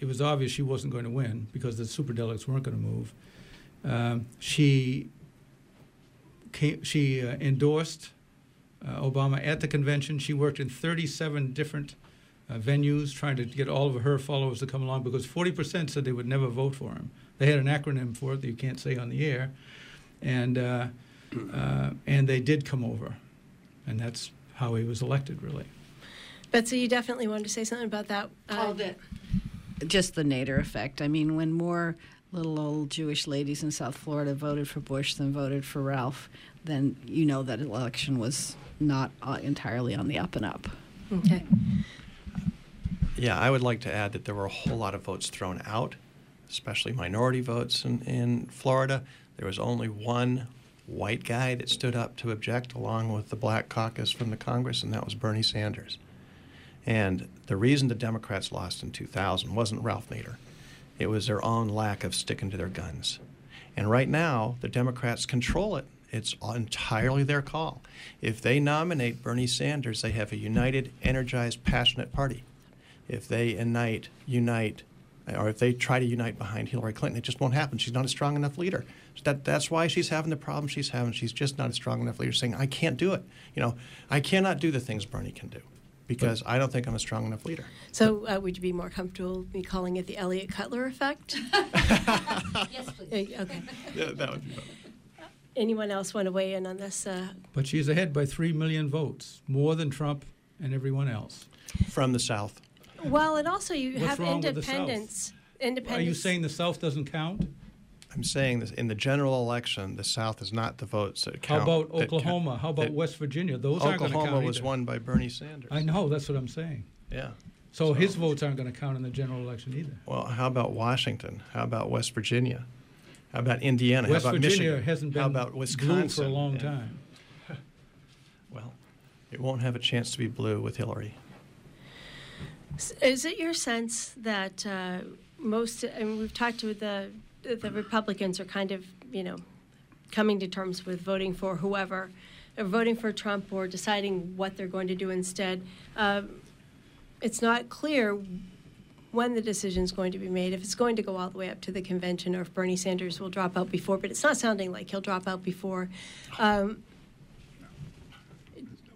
Speaker 8: it was obvious she wasn't going to win because the superdelegates weren't going to move. Um, she came, she uh, endorsed uh, Obama at the convention. She worked in 37 different uh, venues trying to get all of her followers to come along because 40% said they would never vote for him. They had an acronym for it that you can't say on the air, and uh, uh, and they did come over, and that's how he was elected, really.
Speaker 5: Betsy, you definitely wanted to say something about that.
Speaker 10: Uh, that. Just the Nader effect. I mean, when more little old Jewish ladies in South Florida voted for Bush than voted for Ralph, then you know that election was not uh, entirely on the up and up.
Speaker 5: Okay.
Speaker 9: Yeah, I would like to add that there were a whole lot of votes thrown out especially minority votes in, in Florida. There was only one white guy that stood up to object, along with the black caucus from the Congress, and that was Bernie Sanders. And the reason the Democrats lost in 2000 wasn't Ralph Nader, it was their own lack of sticking to their guns. And right now, the Democrats control it. It's entirely their call. If they nominate Bernie Sanders, they have a united, energized, passionate party. If they unite, unite or if they try to unite behind Hillary Clinton, it just won't happen. She's not a strong enough leader. That, that's why she's having the problem she's having. She's just not a strong enough leader saying, I can't do it. You know, I cannot do the things Bernie can do because I don't think I'm a strong enough leader.
Speaker 5: So, uh, would you be more comfortable me calling it the Eliot Cutler effect?
Speaker 10: yes, please.
Speaker 5: okay.
Speaker 9: Yeah, that would be better.
Speaker 5: Anyone else want to weigh in on this? Uh...
Speaker 8: But she's ahead by three million votes, more than Trump and everyone else.
Speaker 9: From the South.
Speaker 5: Well, and also you
Speaker 8: What's
Speaker 5: have
Speaker 8: wrong
Speaker 5: independence. Independence.
Speaker 8: Are you saying the South doesn't count?
Speaker 9: I'm saying this in the general election, the South is not the votes that count.
Speaker 8: How about
Speaker 9: that
Speaker 8: Oklahoma?
Speaker 9: Count,
Speaker 8: How about West Virginia? Those aren't going to count.
Speaker 9: Oklahoma was
Speaker 8: either.
Speaker 9: won by Bernie Sanders.
Speaker 8: I know. That's what I'm saying.
Speaker 9: Yeah.
Speaker 8: So, so his votes aren't going to count in the general election either.
Speaker 9: Well, how about Washington? How about West Virginia? How about Indiana?
Speaker 8: West
Speaker 9: how about
Speaker 8: Virginia
Speaker 9: Michigan?
Speaker 8: hasn't been
Speaker 9: how about Wisconsin?
Speaker 8: blue for a long
Speaker 9: yeah.
Speaker 8: time.
Speaker 9: well, it won't have a chance to be blue with Hillary.
Speaker 5: Is it your sense that uh, most, and we've talked to the the Republicans are kind of, you know, coming to terms with voting for whoever, or voting for Trump or deciding what they're going to do instead. Um, it's not clear when the decision is going to be made, if it's going to go all the way up to the convention, or if Bernie Sanders will drop out before. But it's not sounding like he'll drop out before. Um,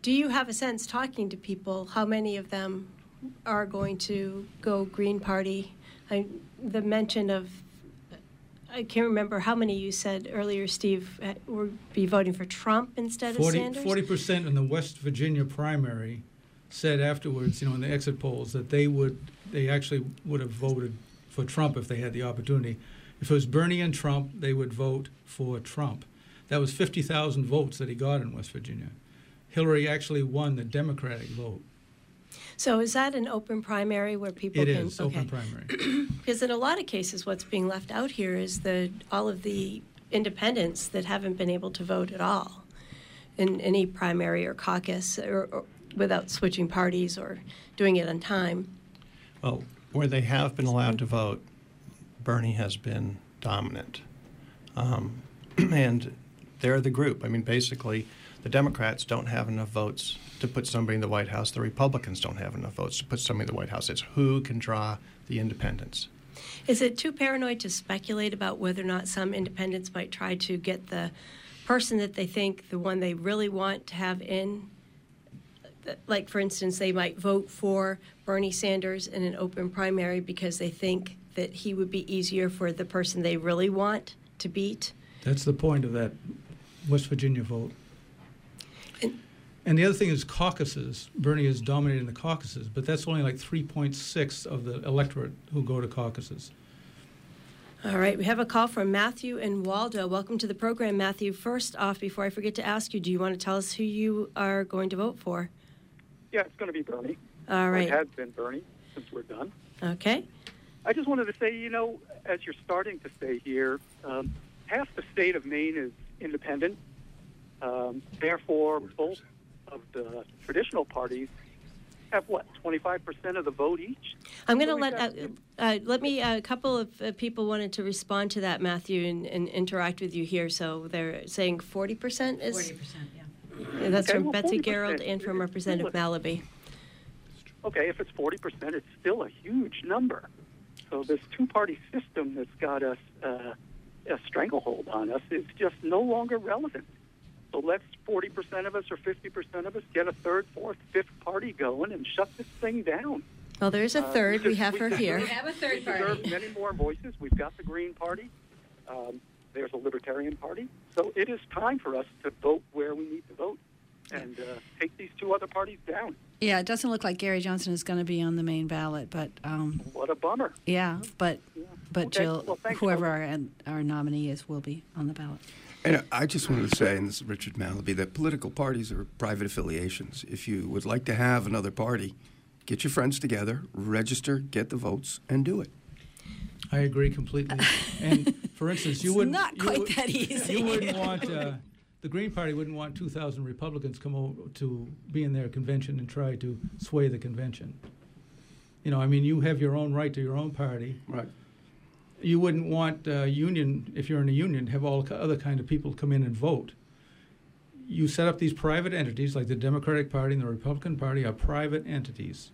Speaker 5: do you have a sense, talking to people, how many of them are going to go Green Party? I, the mention of I can't remember how many you said earlier, Steve, uh, would be voting for Trump instead
Speaker 8: 40,
Speaker 5: of Sanders.
Speaker 8: Forty percent in the West Virginia primary said afterwards, you know, in the exit polls, that they would, they actually would have voted for Trump if they had the opportunity. If it was Bernie and Trump, they would vote for Trump. That was fifty thousand votes that he got in West Virginia. Hillary actually won the Democratic vote.
Speaker 5: So is that an open primary where people
Speaker 8: It
Speaker 5: can?
Speaker 8: is open primary.
Speaker 5: Because in a lot of cases, what's being left out here is the all of the independents that haven't been able to vote at all in any primary or caucus or, or without switching parties or doing it on time.
Speaker 9: Well, where they have been allowed to vote, Bernie has been dominant. Um, and they're the group. I mean, basically, the Democrats don't have enough votes to put somebody in the White House. The Republicans don't have enough votes to put somebody in the White House. It's who can draw the independents.
Speaker 5: Is it too paranoid to speculate about whether or not some independents might try to get the person that they think the one they really want to have in? Like, for instance, they might vote for Bernie Sanders in an open primary because they think that he would be easier for the person they really want to beat.
Speaker 8: That's the point of that West Virginia vote. And the other thing is caucuses. Bernie is dominating the caucuses, but that's only like 3.6 of the electorate who go to caucuses.
Speaker 5: All right, we have a call from Matthew and Waldo. Welcome to the program, Matthew. First off, before I forget to ask you, do you want to tell us who you are going to vote for?
Speaker 15: Yeah, it's going to be Bernie.
Speaker 5: All right.
Speaker 15: It has been Bernie since we're done.
Speaker 5: Okay.
Speaker 15: I just wanted to say, you know, as you're starting to stay here, um, half the state of Maine is independent. Um, therefore, both of the traditional parties have what 25% of the vote each.
Speaker 5: I'm going to let uh, uh, let me. Uh, a couple of uh, people wanted to respond to that, Matthew, and, and interact with you here. So they're saying 40 percent is 40 percent. Yeah. That's
Speaker 15: Okay,
Speaker 5: from
Speaker 15: well,
Speaker 5: Betsy
Speaker 15: 40%
Speaker 5: Garrold and from Representative Malaby.
Speaker 15: Okay, if it's 40%, it's still a huge number. So this two-party system that's got us uh, a stranglehold on us is just no longer relevant. So let's 40% of us or 50% of us get a third, fourth, fifth party going and shut this thing down.
Speaker 5: Well, there's a
Speaker 15: Uh,
Speaker 5: third. We
Speaker 15: just-
Speaker 5: have her
Speaker 15: deserve-
Speaker 5: here.
Speaker 15: we have a third deserve many more voices. We've got the Green Party. Um, there's a Libertarian Party. So it is time for us to vote where we need to vote and uh, take these two other parties down.
Speaker 10: Yeah, it doesn't look like Gary Johnson is going to be on the Maine ballot, but um,
Speaker 15: What a bummer.
Speaker 10: yeah, but but
Speaker 15: Okay,
Speaker 10: Jill,
Speaker 15: well,
Speaker 10: whoever our, our nominee is, will be on the ballot.
Speaker 6: And I just wanted to say, and this is Richard Malaby, that political parties are private affiliations. If you would like to have another party, get your friends together, register, get the votes, and do it.
Speaker 8: I agree completely. And for instance, you wouldn't
Speaker 5: not quite
Speaker 8: would-
Speaker 5: that easy.
Speaker 8: You wouldn't want uh, the Green Party wouldn't want 2,000 Republicans come over to be in their convention and try to sway the convention. You know, I mean, you have your own right to your own party.
Speaker 6: Right.
Speaker 8: You wouldn't want uh, union if you're in a union have all other kind of people come in and vote. You set up these private entities like the Democratic Party and the Republican Party are private entities.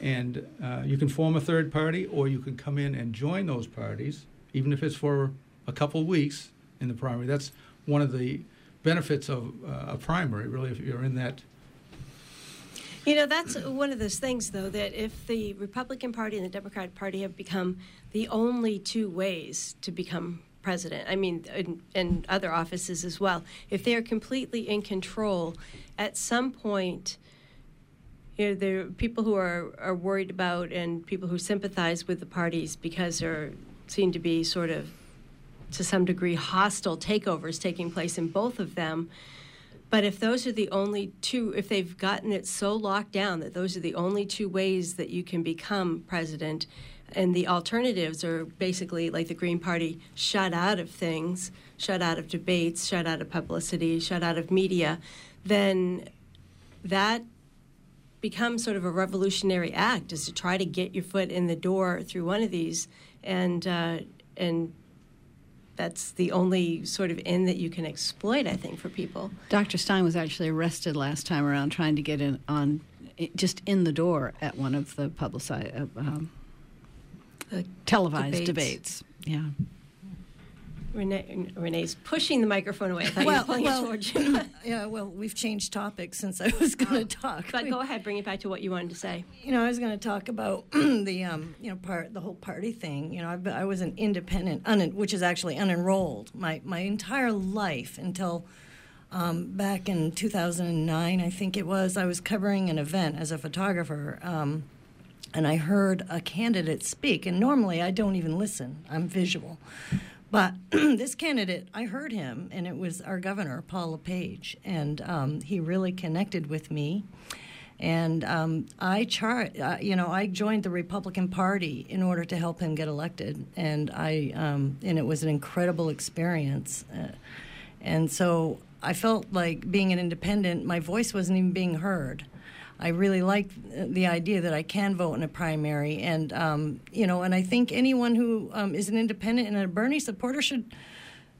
Speaker 8: And uh, you can form a third party, or you can come in and join those parties, even if it's for a couple weeks in the primary. That's one of the benefits of uh, a primary, really, if you're in that.
Speaker 5: You know, that's one of those things, though, that if the Republican Party and the Democratic Party have become the only two ways to become president, I mean, and, other offices as well, if they are completely in control, at some point, you know, there are people who are, are worried about and people who sympathize with the parties because there seem to be sort of, to some degree, hostile takeovers taking place in both of them. But if those are the only two, if they've gotten it so locked down that those are the only two ways that you can become president, and the alternatives are basically like the Green Party shut out of things, shut out of debates, shut out of publicity, shut out of media, then that becomes sort of a revolutionary act is to try to get your foot in the door through one of these and uh, and that's the only sort of end that you can exploit, I think, for people.
Speaker 10: Dr. Stein was actually arrested last time around trying to get in on just in the door at one of the publicized, uh, um,
Speaker 5: the
Speaker 10: televised
Speaker 5: debates.
Speaker 10: debates. Yeah.
Speaker 5: Renee, Renee's pushing the microphone away. I thought you were pulling it towards you.
Speaker 7: yeah, well, we've changed topics since I was going to talk.
Speaker 5: But go ahead, bring it back to what you wanted to say.
Speaker 7: You know, I was going to talk about the, um, you know, part the whole party thing. You know, I've I was an independent, un, which is actually unenrolled, my my entire life until um, back in 2009, I think it was. I was covering an event as a photographer. Um, and I heard a candidate speak, and normally I don't even listen. I'm visual. But this candidate, I heard him, and it was our governor, Paul LePage, and um, he really connected with me. And um, I char- uh, you know, I joined the Republican Party in order to help him get elected, and I, um, and it was an incredible experience. Uh, and so I felt like being an independent, my voice wasn't even being heard. I really like the idea that I can vote in a primary, and um, you know, and I think anyone who um, is an independent and a Bernie supporter should,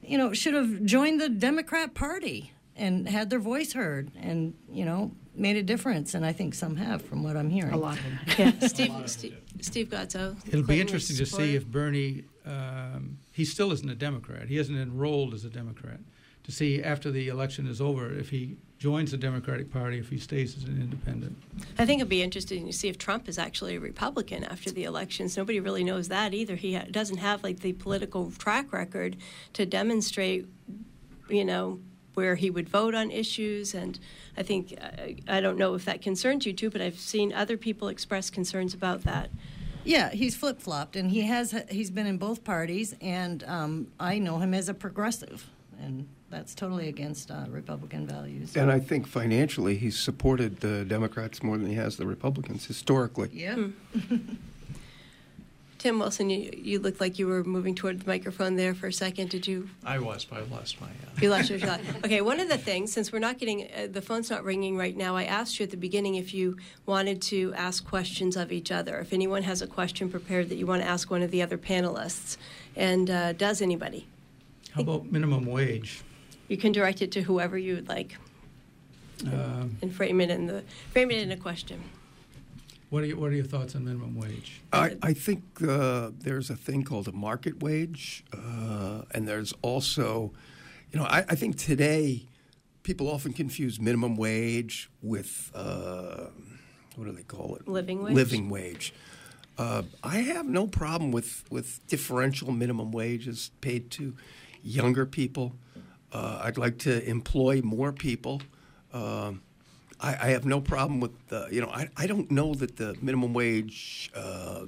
Speaker 7: you know, should have joined the Democrat Party and had their voice heard, and you know, made a difference. And I think some have, from what I'm hearing.
Speaker 10: A lot of them.
Speaker 5: Yeah, Steve, Steve, Steve Godso.
Speaker 8: It'll be interesting to see if Bernie, um, he still isn't a Democrat. He hasn't enrolled as a Democrat. To see after the election is over if he joins the Democratic Party, if he stays as an independent.
Speaker 5: I think it'd be interesting to see if Trump is actually a Republican after the elections. Nobody really knows that either. He ha- doesn't have like the political track record to demonstrate, you know, where he would vote on issues. And I think I, I don't know if that concerns you too, but I've seen other people express concerns about that.
Speaker 7: Yeah, he's flip flopped, and he has he's been in both parties, and um, I know him as a progressive, and that's totally against uh, Republican values.
Speaker 6: And I think financially, he's supported the Democrats more than he has the Republicans historically.
Speaker 7: Yeah.
Speaker 5: Tim Wilson, you, you looked like you were moving toward the microphone there for a second. Did you?
Speaker 9: I was, but I lost my. Uh,
Speaker 5: You lost your shot. Okay, one of the things, since we're not getting uh, the phone's not ringing right now, I asked you at the beginning if you wanted to ask questions of each other. If anyone has a question prepared that you want to ask one of the other panelists, and uh, does anybody?
Speaker 8: How about minimum wage?
Speaker 5: You can direct it to whoever you would like,
Speaker 8: Um,
Speaker 5: and frame it in the frame it in a question.
Speaker 8: what, are your, what are your thoughts on minimum wage?
Speaker 6: I, I think uh, there's a thing called a market wage, uh, and there's also, you know, I, I think today people often confuse minimum wage with uh, what do they call it?
Speaker 5: Living wage?
Speaker 6: Living wage. Uh, I have no problem with, with differential minimum wages paid to younger people. Uh, I'd like to employ more people. Um, I, I have no problem with the, you know, I, I don't know that the minimum wage uh,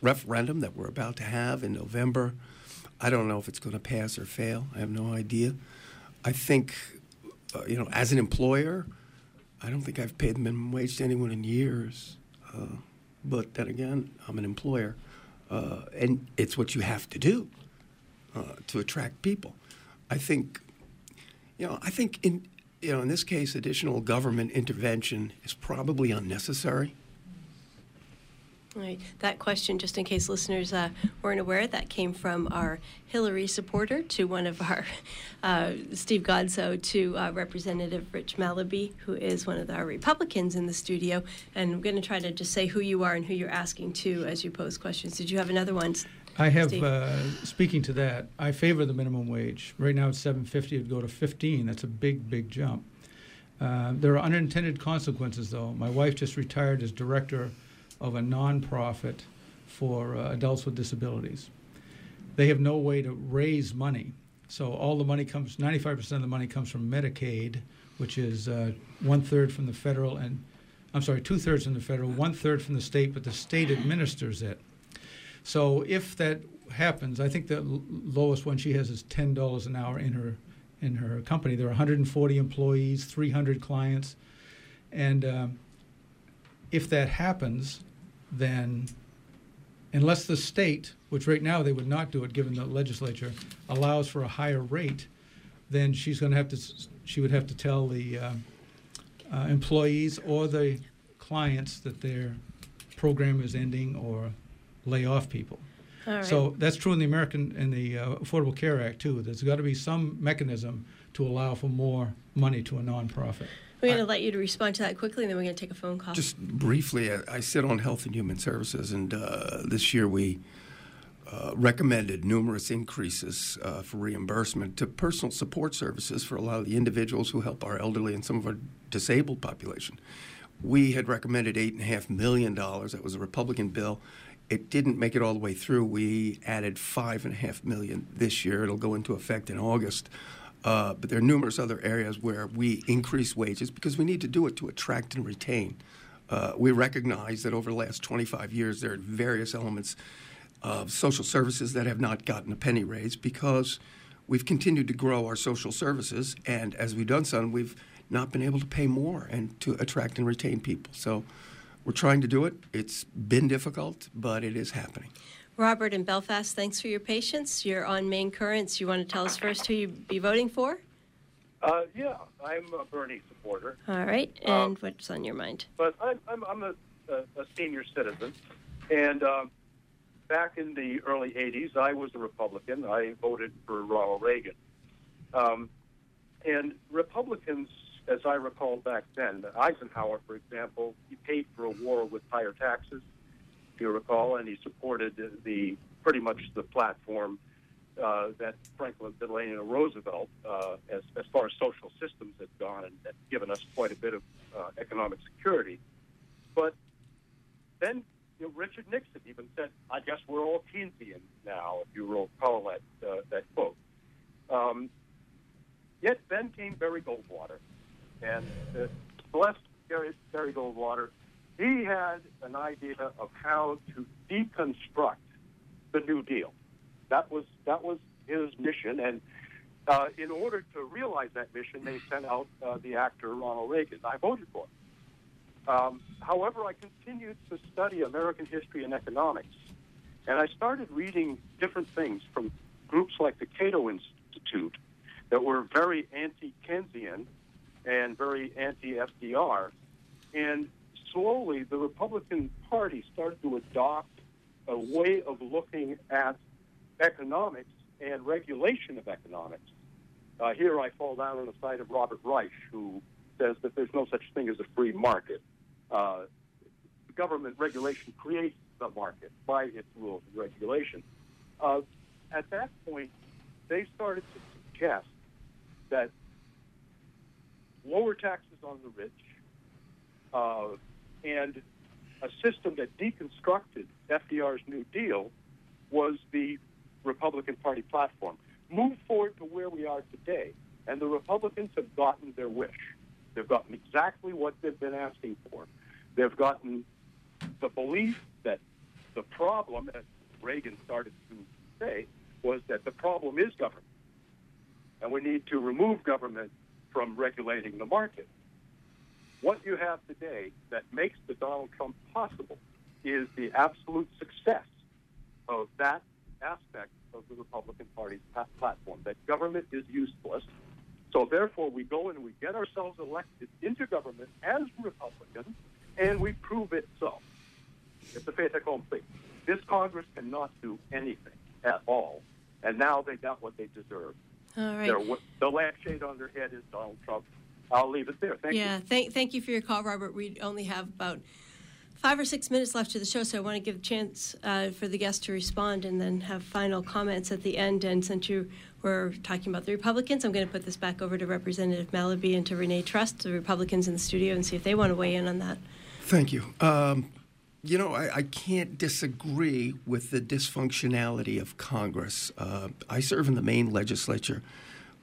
Speaker 6: referendum that we're about to have in November, I don't know if it's going to pass or fail. I have no idea. I think, uh, you know, as an employer, I don't think I've paid minimum wage to anyone in years. Uh, but then again, I'm an employer, uh, and it's what you have to do uh, to attract people. I think, you know, I think in you know in this case, additional government intervention is probably unnecessary.
Speaker 5: Right. That question, just in case listeners uh, weren't aware, that came from our Hillary supporter to one of our uh, Steve Godso to uh, Representative Rich Malaby, who is one of our Republicans in the studio. And I'm going to try to just say who you are and who you're asking to as you pose questions. Did you have another one?
Speaker 8: I have, uh, speaking to that, I favor the minimum wage. Right now it's 750, it'd go to 15. That's a big, big jump. Uh, there are unintended consequences, though. My wife just retired as director of a nonprofit for uh, adults with disabilities. They have no way to raise money. So all the money comes, 95% of the money comes from Medicaid, which is uh, one third from the federal and, I'm sorry, two thirds from the federal, one third from the state, but the state administers it. So if that happens, I think the l- lowest one she has is ten dollars an hour in her in her company. There are 140 employees, 300 clients, and um, if that happens, then unless the state, which right now they would not do it given the legislature, allows for a higher rate, then she's going to have to she would have to tell the uh, uh, employees or the clients that their program is ending or lay off people.
Speaker 5: All right.
Speaker 8: So that's true in the American in the uh, Affordable Care Act too. There's got to be some mechanism to allow for more money to a nonprofit.
Speaker 5: We're going to let you to respond to that quickly, and then we're going to take a phone call.
Speaker 6: Just briefly, I, I sit on Health and Human Services, and uh, this year we uh, recommended numerous increases uh, for reimbursement to personal support services for a lot of the individuals who help our elderly and some of our disabled population. We had recommended $8.5 million. That was a Republican bill. It didn't make it all the way through. We added 5.5 million this year. It'll go into effect in August. Uh, but there are numerous other areas where we increase wages because we need to do it to attract and retain. Uh, we recognize that over the last 25 years, there are various elements of social services that have not gotten a penny raise because we've continued to grow our social services, and as we've done so, we've not been able to pay more and to attract and retain people. So we're trying to do it. It's been difficult, but it is happening.
Speaker 5: Robert in Belfast, thanks for your patience. You're on Maine Currents. You want to tell us first who you'd be voting for?
Speaker 16: Uh, yeah, I'm a Bernie supporter.
Speaker 5: All right,
Speaker 16: Um,
Speaker 5: and what's on your mind?
Speaker 16: But I'm, I'm, I'm a, a, a senior citizen, and um, back in the early 80s, I was a Republican. I voted for Ronald Reagan. Um, and Republicans, as I recall back then, Eisenhower, for example, he paid for a war with higher taxes, if you recall, and he supported the pretty much the platform uh, that Franklin Delano Roosevelt, uh, as, as far as social systems had gone, and had given us quite a bit of uh, economic security. But then you know, Richard Nixon even said, "I guess we're all Keynesian now," if you recall that uh, that quote. Um, yet then came Barry Goldwater, and uh, blessed Barry, Barry Goldwater, he had an idea of how to deconstruct the New Deal. That was that was his mission, and uh, in order to realize that mission, they sent out uh, the actor Ronald Reagan. I voted for him. Um, however, I continued to study American history and economics, and I started reading different things from groups like the Cato Institute that were very anti-Keynesian and very anti-FDR, and slowly the Republican Party started to adopt a way of looking at economics and regulation of economics. Uh, here I fall down on the side of Robert Reich, who says that there's no such thing as a free market. Uh, government regulation creates the market by its rules and regulation. Uh, at that point, they started to suggest that lower taxes on the rich uh, and a system that deconstructed FDR's New Deal was the Republican Party platform. Move forward to where we are today, and the Republicans have gotten their wish. They've gotten exactly what they've been asking for. They've gotten the belief that the problem, as Reagan started to say, was that the problem is government. And we need to remove government from regulating the market. What you have today that makes the Donald Trump possible is the absolute success of that aspect of the Republican Party's platform that government is useless. So therefore, we go and we get ourselves elected into government as Republicans, and we prove it so. It's a fait accompli. This Congress cannot do anything at all, and now they got what they deserve.
Speaker 5: All right.
Speaker 16: Their- the lampshade on their head is Donald Trump. I'll leave it there. Thank
Speaker 5: yeah,
Speaker 16: you.
Speaker 5: thank, thank you for your call, Robert. We only have about five or six minutes left to the show, so I want to give a chance uh, for the guests to respond and then have final comments at the end. And since you were talking about the Republicans, I'm going to put this back over to Representative Malaby and to Renee Trust, the Republicans in the studio, and see if they want to weigh in on that.
Speaker 6: Thank you. Um, you know, I, I can't disagree with the dysfunctionality of Congress. Uh, I serve in the Maine legislature,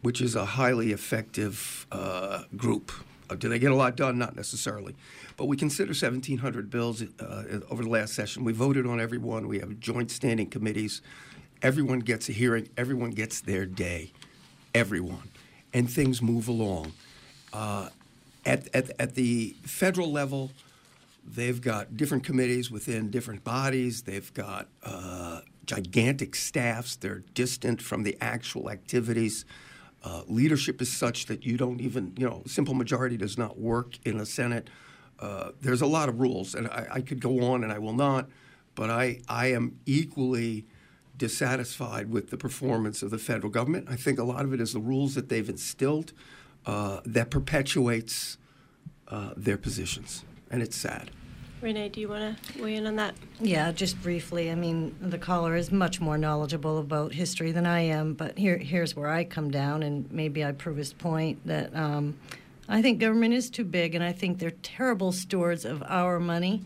Speaker 6: which is a highly effective uh, group. Uh, do they get a lot done? Not necessarily. But we consider 1,700 bills uh, over the last session. We voted on every one. We have joint standing committees. Everyone gets a hearing, everyone gets their day. Everyone. And things move along. Uh, at, at, at the federal level, They've got different committees within different bodies. They've got uh, gigantic staffs. They're distant from the actual activities. Uh, leadership is such that you don't even, you know, simple majority does not work in the Senate. uh, there's a lot of rules, and I, I, could go on and I will not, but I, I am equally dissatisfied with the performance of the federal government. I think a lot of it is the rules that they've instilled uh, that perpetuates uh, their positions, and it's sad.
Speaker 5: Renee, do you want to weigh in on that?
Speaker 7: Yeah, just briefly. I mean, the caller is much more knowledgeable about history than I am, but here, here's where I come down, and maybe I prove his point that um, I think government is too big, and I think they're terrible stewards of our money,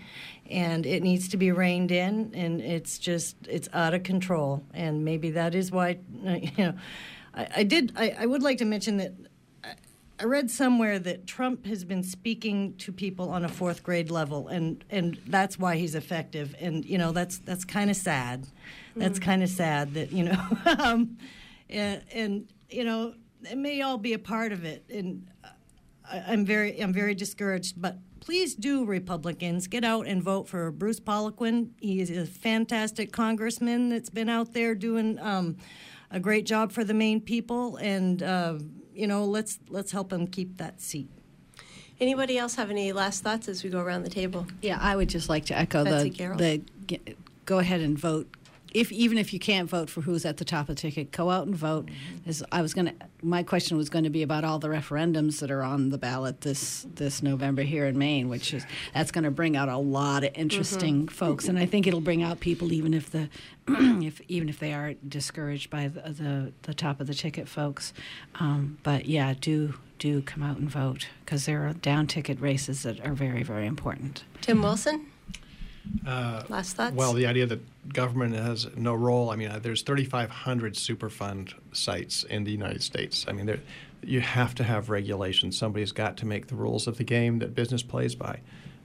Speaker 7: and it needs to be reined in, and it's just it's out of control, and maybe that is why, you know, I, I did. I, I would like to mention that I read somewhere that Trump has been speaking to people on a fourth grade level, and, and that's why he's effective. And you know that's that's kind of sad. That's
Speaker 5: Mm.
Speaker 7: kind of sad that you know, um, and, and you know it may all be a part of it. And I, I'm very I'm very discouraged. But please do Republicans get out and vote for Bruce Poliquin. He is a fantastic congressman that's been out there doing um, a great job for the Maine people and. Uh, you know, let's let's help him keep that seat.
Speaker 5: Anybody else have any last thoughts as we go around the table?
Speaker 10: Yeah, I would just like to echo
Speaker 5: Betsy
Speaker 10: the
Speaker 5: Garrold.
Speaker 10: the g- go ahead and vote. If even if you can't vote for who's at the top of the ticket, go out and vote.
Speaker 5: Mm-hmm.
Speaker 10: As I was going to, my question was going to be about all the referendums that are on the ballot this this November here in Maine, which is that's going to bring out a lot of interesting
Speaker 5: Mhm.
Speaker 10: folks, and I think it'll bring out people even if the if even if they are discouraged by the the, the top of the ticket folks. Um, but yeah, do do come out and vote because there are down ticket races that are very very important.
Speaker 5: Tim Wilson,
Speaker 9: Uh,
Speaker 5: last thoughts?
Speaker 9: Well, the idea that government has no role. I mean, uh, there's 3,500 Superfund sites in the United States. I mean, there, you have to have regulations. Somebody's got to make the rules of the game that business plays by.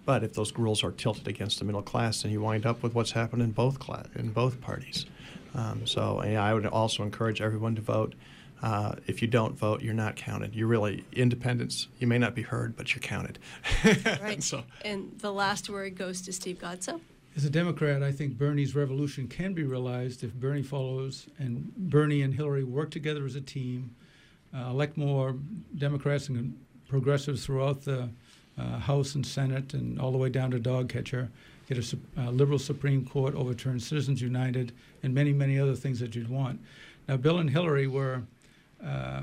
Speaker 9: But if those rules are tilted against the middle class, then you wind up with what's happened in both cla- in both parties. Um, so yeah, I would also encourage everyone to vote. Uh, if you don't vote, you're not counted. You're really independents. You may not be heard, but you're counted.
Speaker 5: right.
Speaker 9: so
Speaker 5: And the last word goes to Steve Godso.
Speaker 8: As a Democrat, I think Bernie's revolution can be realized if Bernie follows and Bernie and Hillary work together as a team, uh, elect more Democrats and progressives throughout the uh, House and Senate and all the way down to dog catcher, get a uh, liberal Supreme Court, overturn Citizens United, and many, many other things that you'd want. Now, Bill and Hillary were. Uh,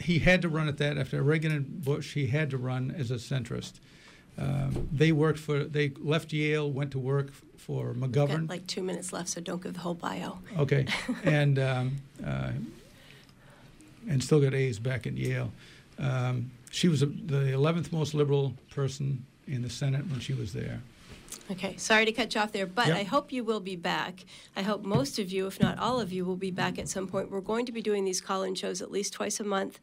Speaker 8: he had to run at that after Reagan and Bush. He had to run as a centrist. Um, they worked for. They left Yale, went to work for McGovern.
Speaker 5: like two minutes left, so don't give the whole bio.
Speaker 8: Okay, and um, uh, and still got A's back at Yale. Um, she was a, the 11th most liberal person in the Senate when she was there.
Speaker 5: Okay, sorry to cut you off there, but
Speaker 8: Yep.
Speaker 5: I hope you will be back. I hope most of you, if not all of you, will be back at some point. We're going to be doing these call in shows at least twice a month.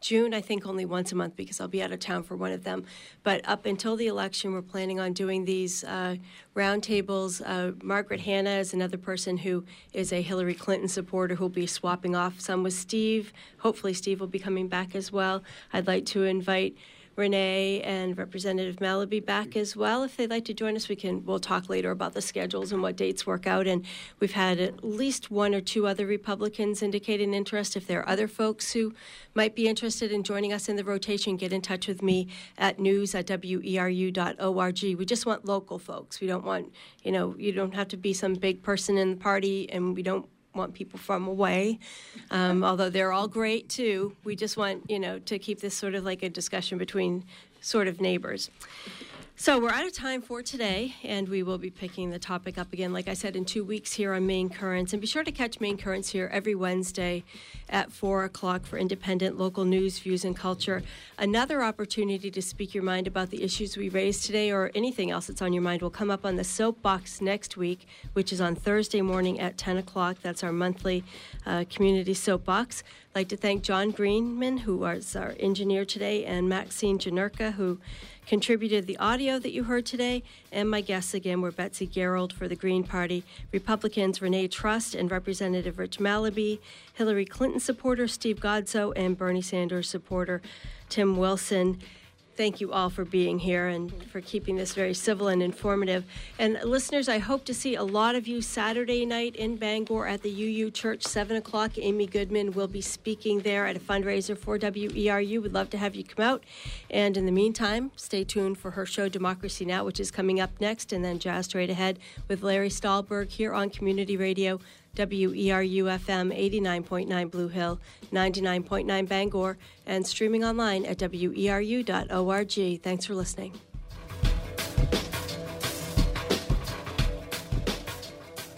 Speaker 5: June, I think only once a month because I'll be out of town for one of them. But up until the election, we're planning on doing these uh, roundtables. Uh, Margaret Hanna is another person who is a Hillary Clinton supporter who'll be swapping off some with Steve. Hopefully, Steve will be coming back as well. I'd like to invite Renee and Representative Malaby back as well. If they'd like to join us, we can. We'll talk later about the schedules and what dates work out. And we've had at least one or two other Republicans indicate an interest. If there are other folks who might be interested in joining us in the rotation, get in touch with me at news at weru.org. We just want local folks. We don't want, you know, you don't have to be some big person in the party, and we don't want people from away, um, although they're all great too. We just want, you know, to keep this sort of like a discussion between sort of neighbors. So we're out of time for today, and we will be picking the topic up again, like I said, in two weeks here on Maine Currents. And be sure to catch Maine Currents here every Wednesday at 4 o'clock for independent local news, views, and culture. Another opportunity to speak your mind about the issues we raised today or anything else that's on your mind will come up on the Soapbox next week, which is on Thursday morning at 10 o'clock. That's our monthly uh, community soapbox. I'd like to thank John Greenman, who was our engineer today, and Maxine Janerka, who contributed the audio that you heard today. And my guests again were Betsy Garrold for the Green Party, Republicans Renee Trust and Representative Rich Malaby, Hillary Clinton supporter Steve Godso, and Bernie Sanders supporter Tim Wilson. Thank you all for being here and for keeping this very civil and informative. And listeners, I hope to see a lot of you Saturday night in Bangor at the UU Church, 7 o'clock. Amy Goodman will be speaking there at a fundraiser for WERU. We'd love to have you come out. And in the meantime, stay tuned for her show, Democracy Now!, which is coming up next, and then Jazz Straight Ahead with Larry Stahlberg here on Community Radio. WERU FM 89.9 Blue Hill, 99.9 Bangor, and streaming online at weru.org. Thanks for listening.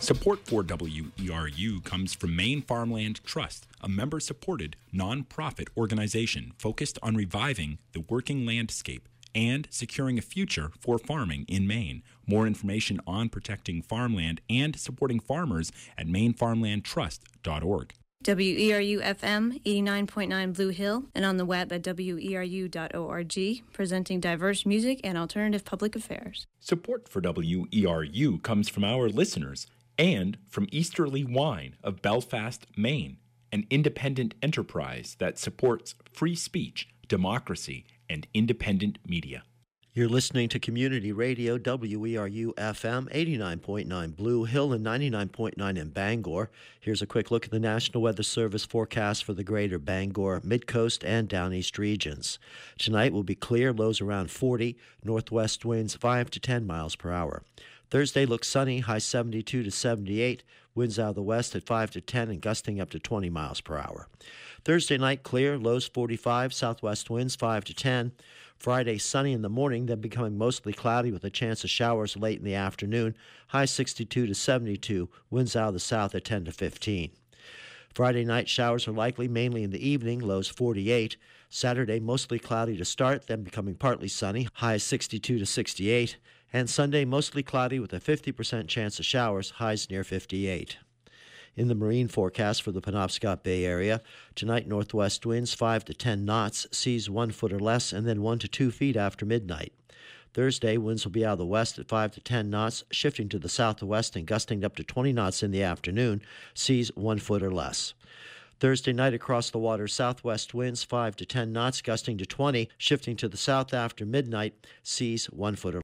Speaker 17: Support for WERU comes from Maine Farmland Trust, a member supported nonprofit organization focused on reviving the working landscape and securing a future for farming in Maine. More information on protecting farmland and supporting farmers at mainefarmlandtrust.org.
Speaker 18: WERU FM 89.9 Blue Hill and on the web at weru.org, presenting diverse music and alternative public affairs.
Speaker 17: Support for WERU comes from our listeners and from Easterly Wine of Belfast, Maine, an independent enterprise that supports free speech, democracy, and independent media.
Speaker 19: You're listening to Community Radio WERU FM 89.9 Blue Hill and 99.9 in Bangor. Here's a quick look at the National Weather Service forecast for the greater Bangor, Midcoast, and Downeast regions. Tonight will be clear, lows around 40, northwest winds 5 to 10 miles per hour. Thursday looks sunny, high 72 to 78, winds out of the west at 5 to 10 and gusting up to 20 miles per hour. Thursday night clear, lows 45, southwest winds 5 to 10. Friday sunny in the morning, then becoming mostly cloudy with a chance of showers late in the afternoon, high 62 to 72, winds out of the south at 10 to 15. Friday night showers are likely mainly in the evening, lows 48. Saturday mostly cloudy to start, then becoming partly sunny, highs 62 to 68. And Sunday mostly cloudy with a 50% chance of showers, highs near 58. In the marine forecast for the Penobscot Bay area, tonight northwest winds 5 to 10 knots, seas 1 foot or less, and then 1 to 2 feet after midnight. Thursday, winds will be out of the west at 5 to 10 knots, shifting to the southwest and gusting up to 20 knots in the afternoon, seas 1 foot or less. Thursday night across the water, southwest winds 5 to 10 knots, gusting to 20, shifting to the south after midnight, seas 1 foot or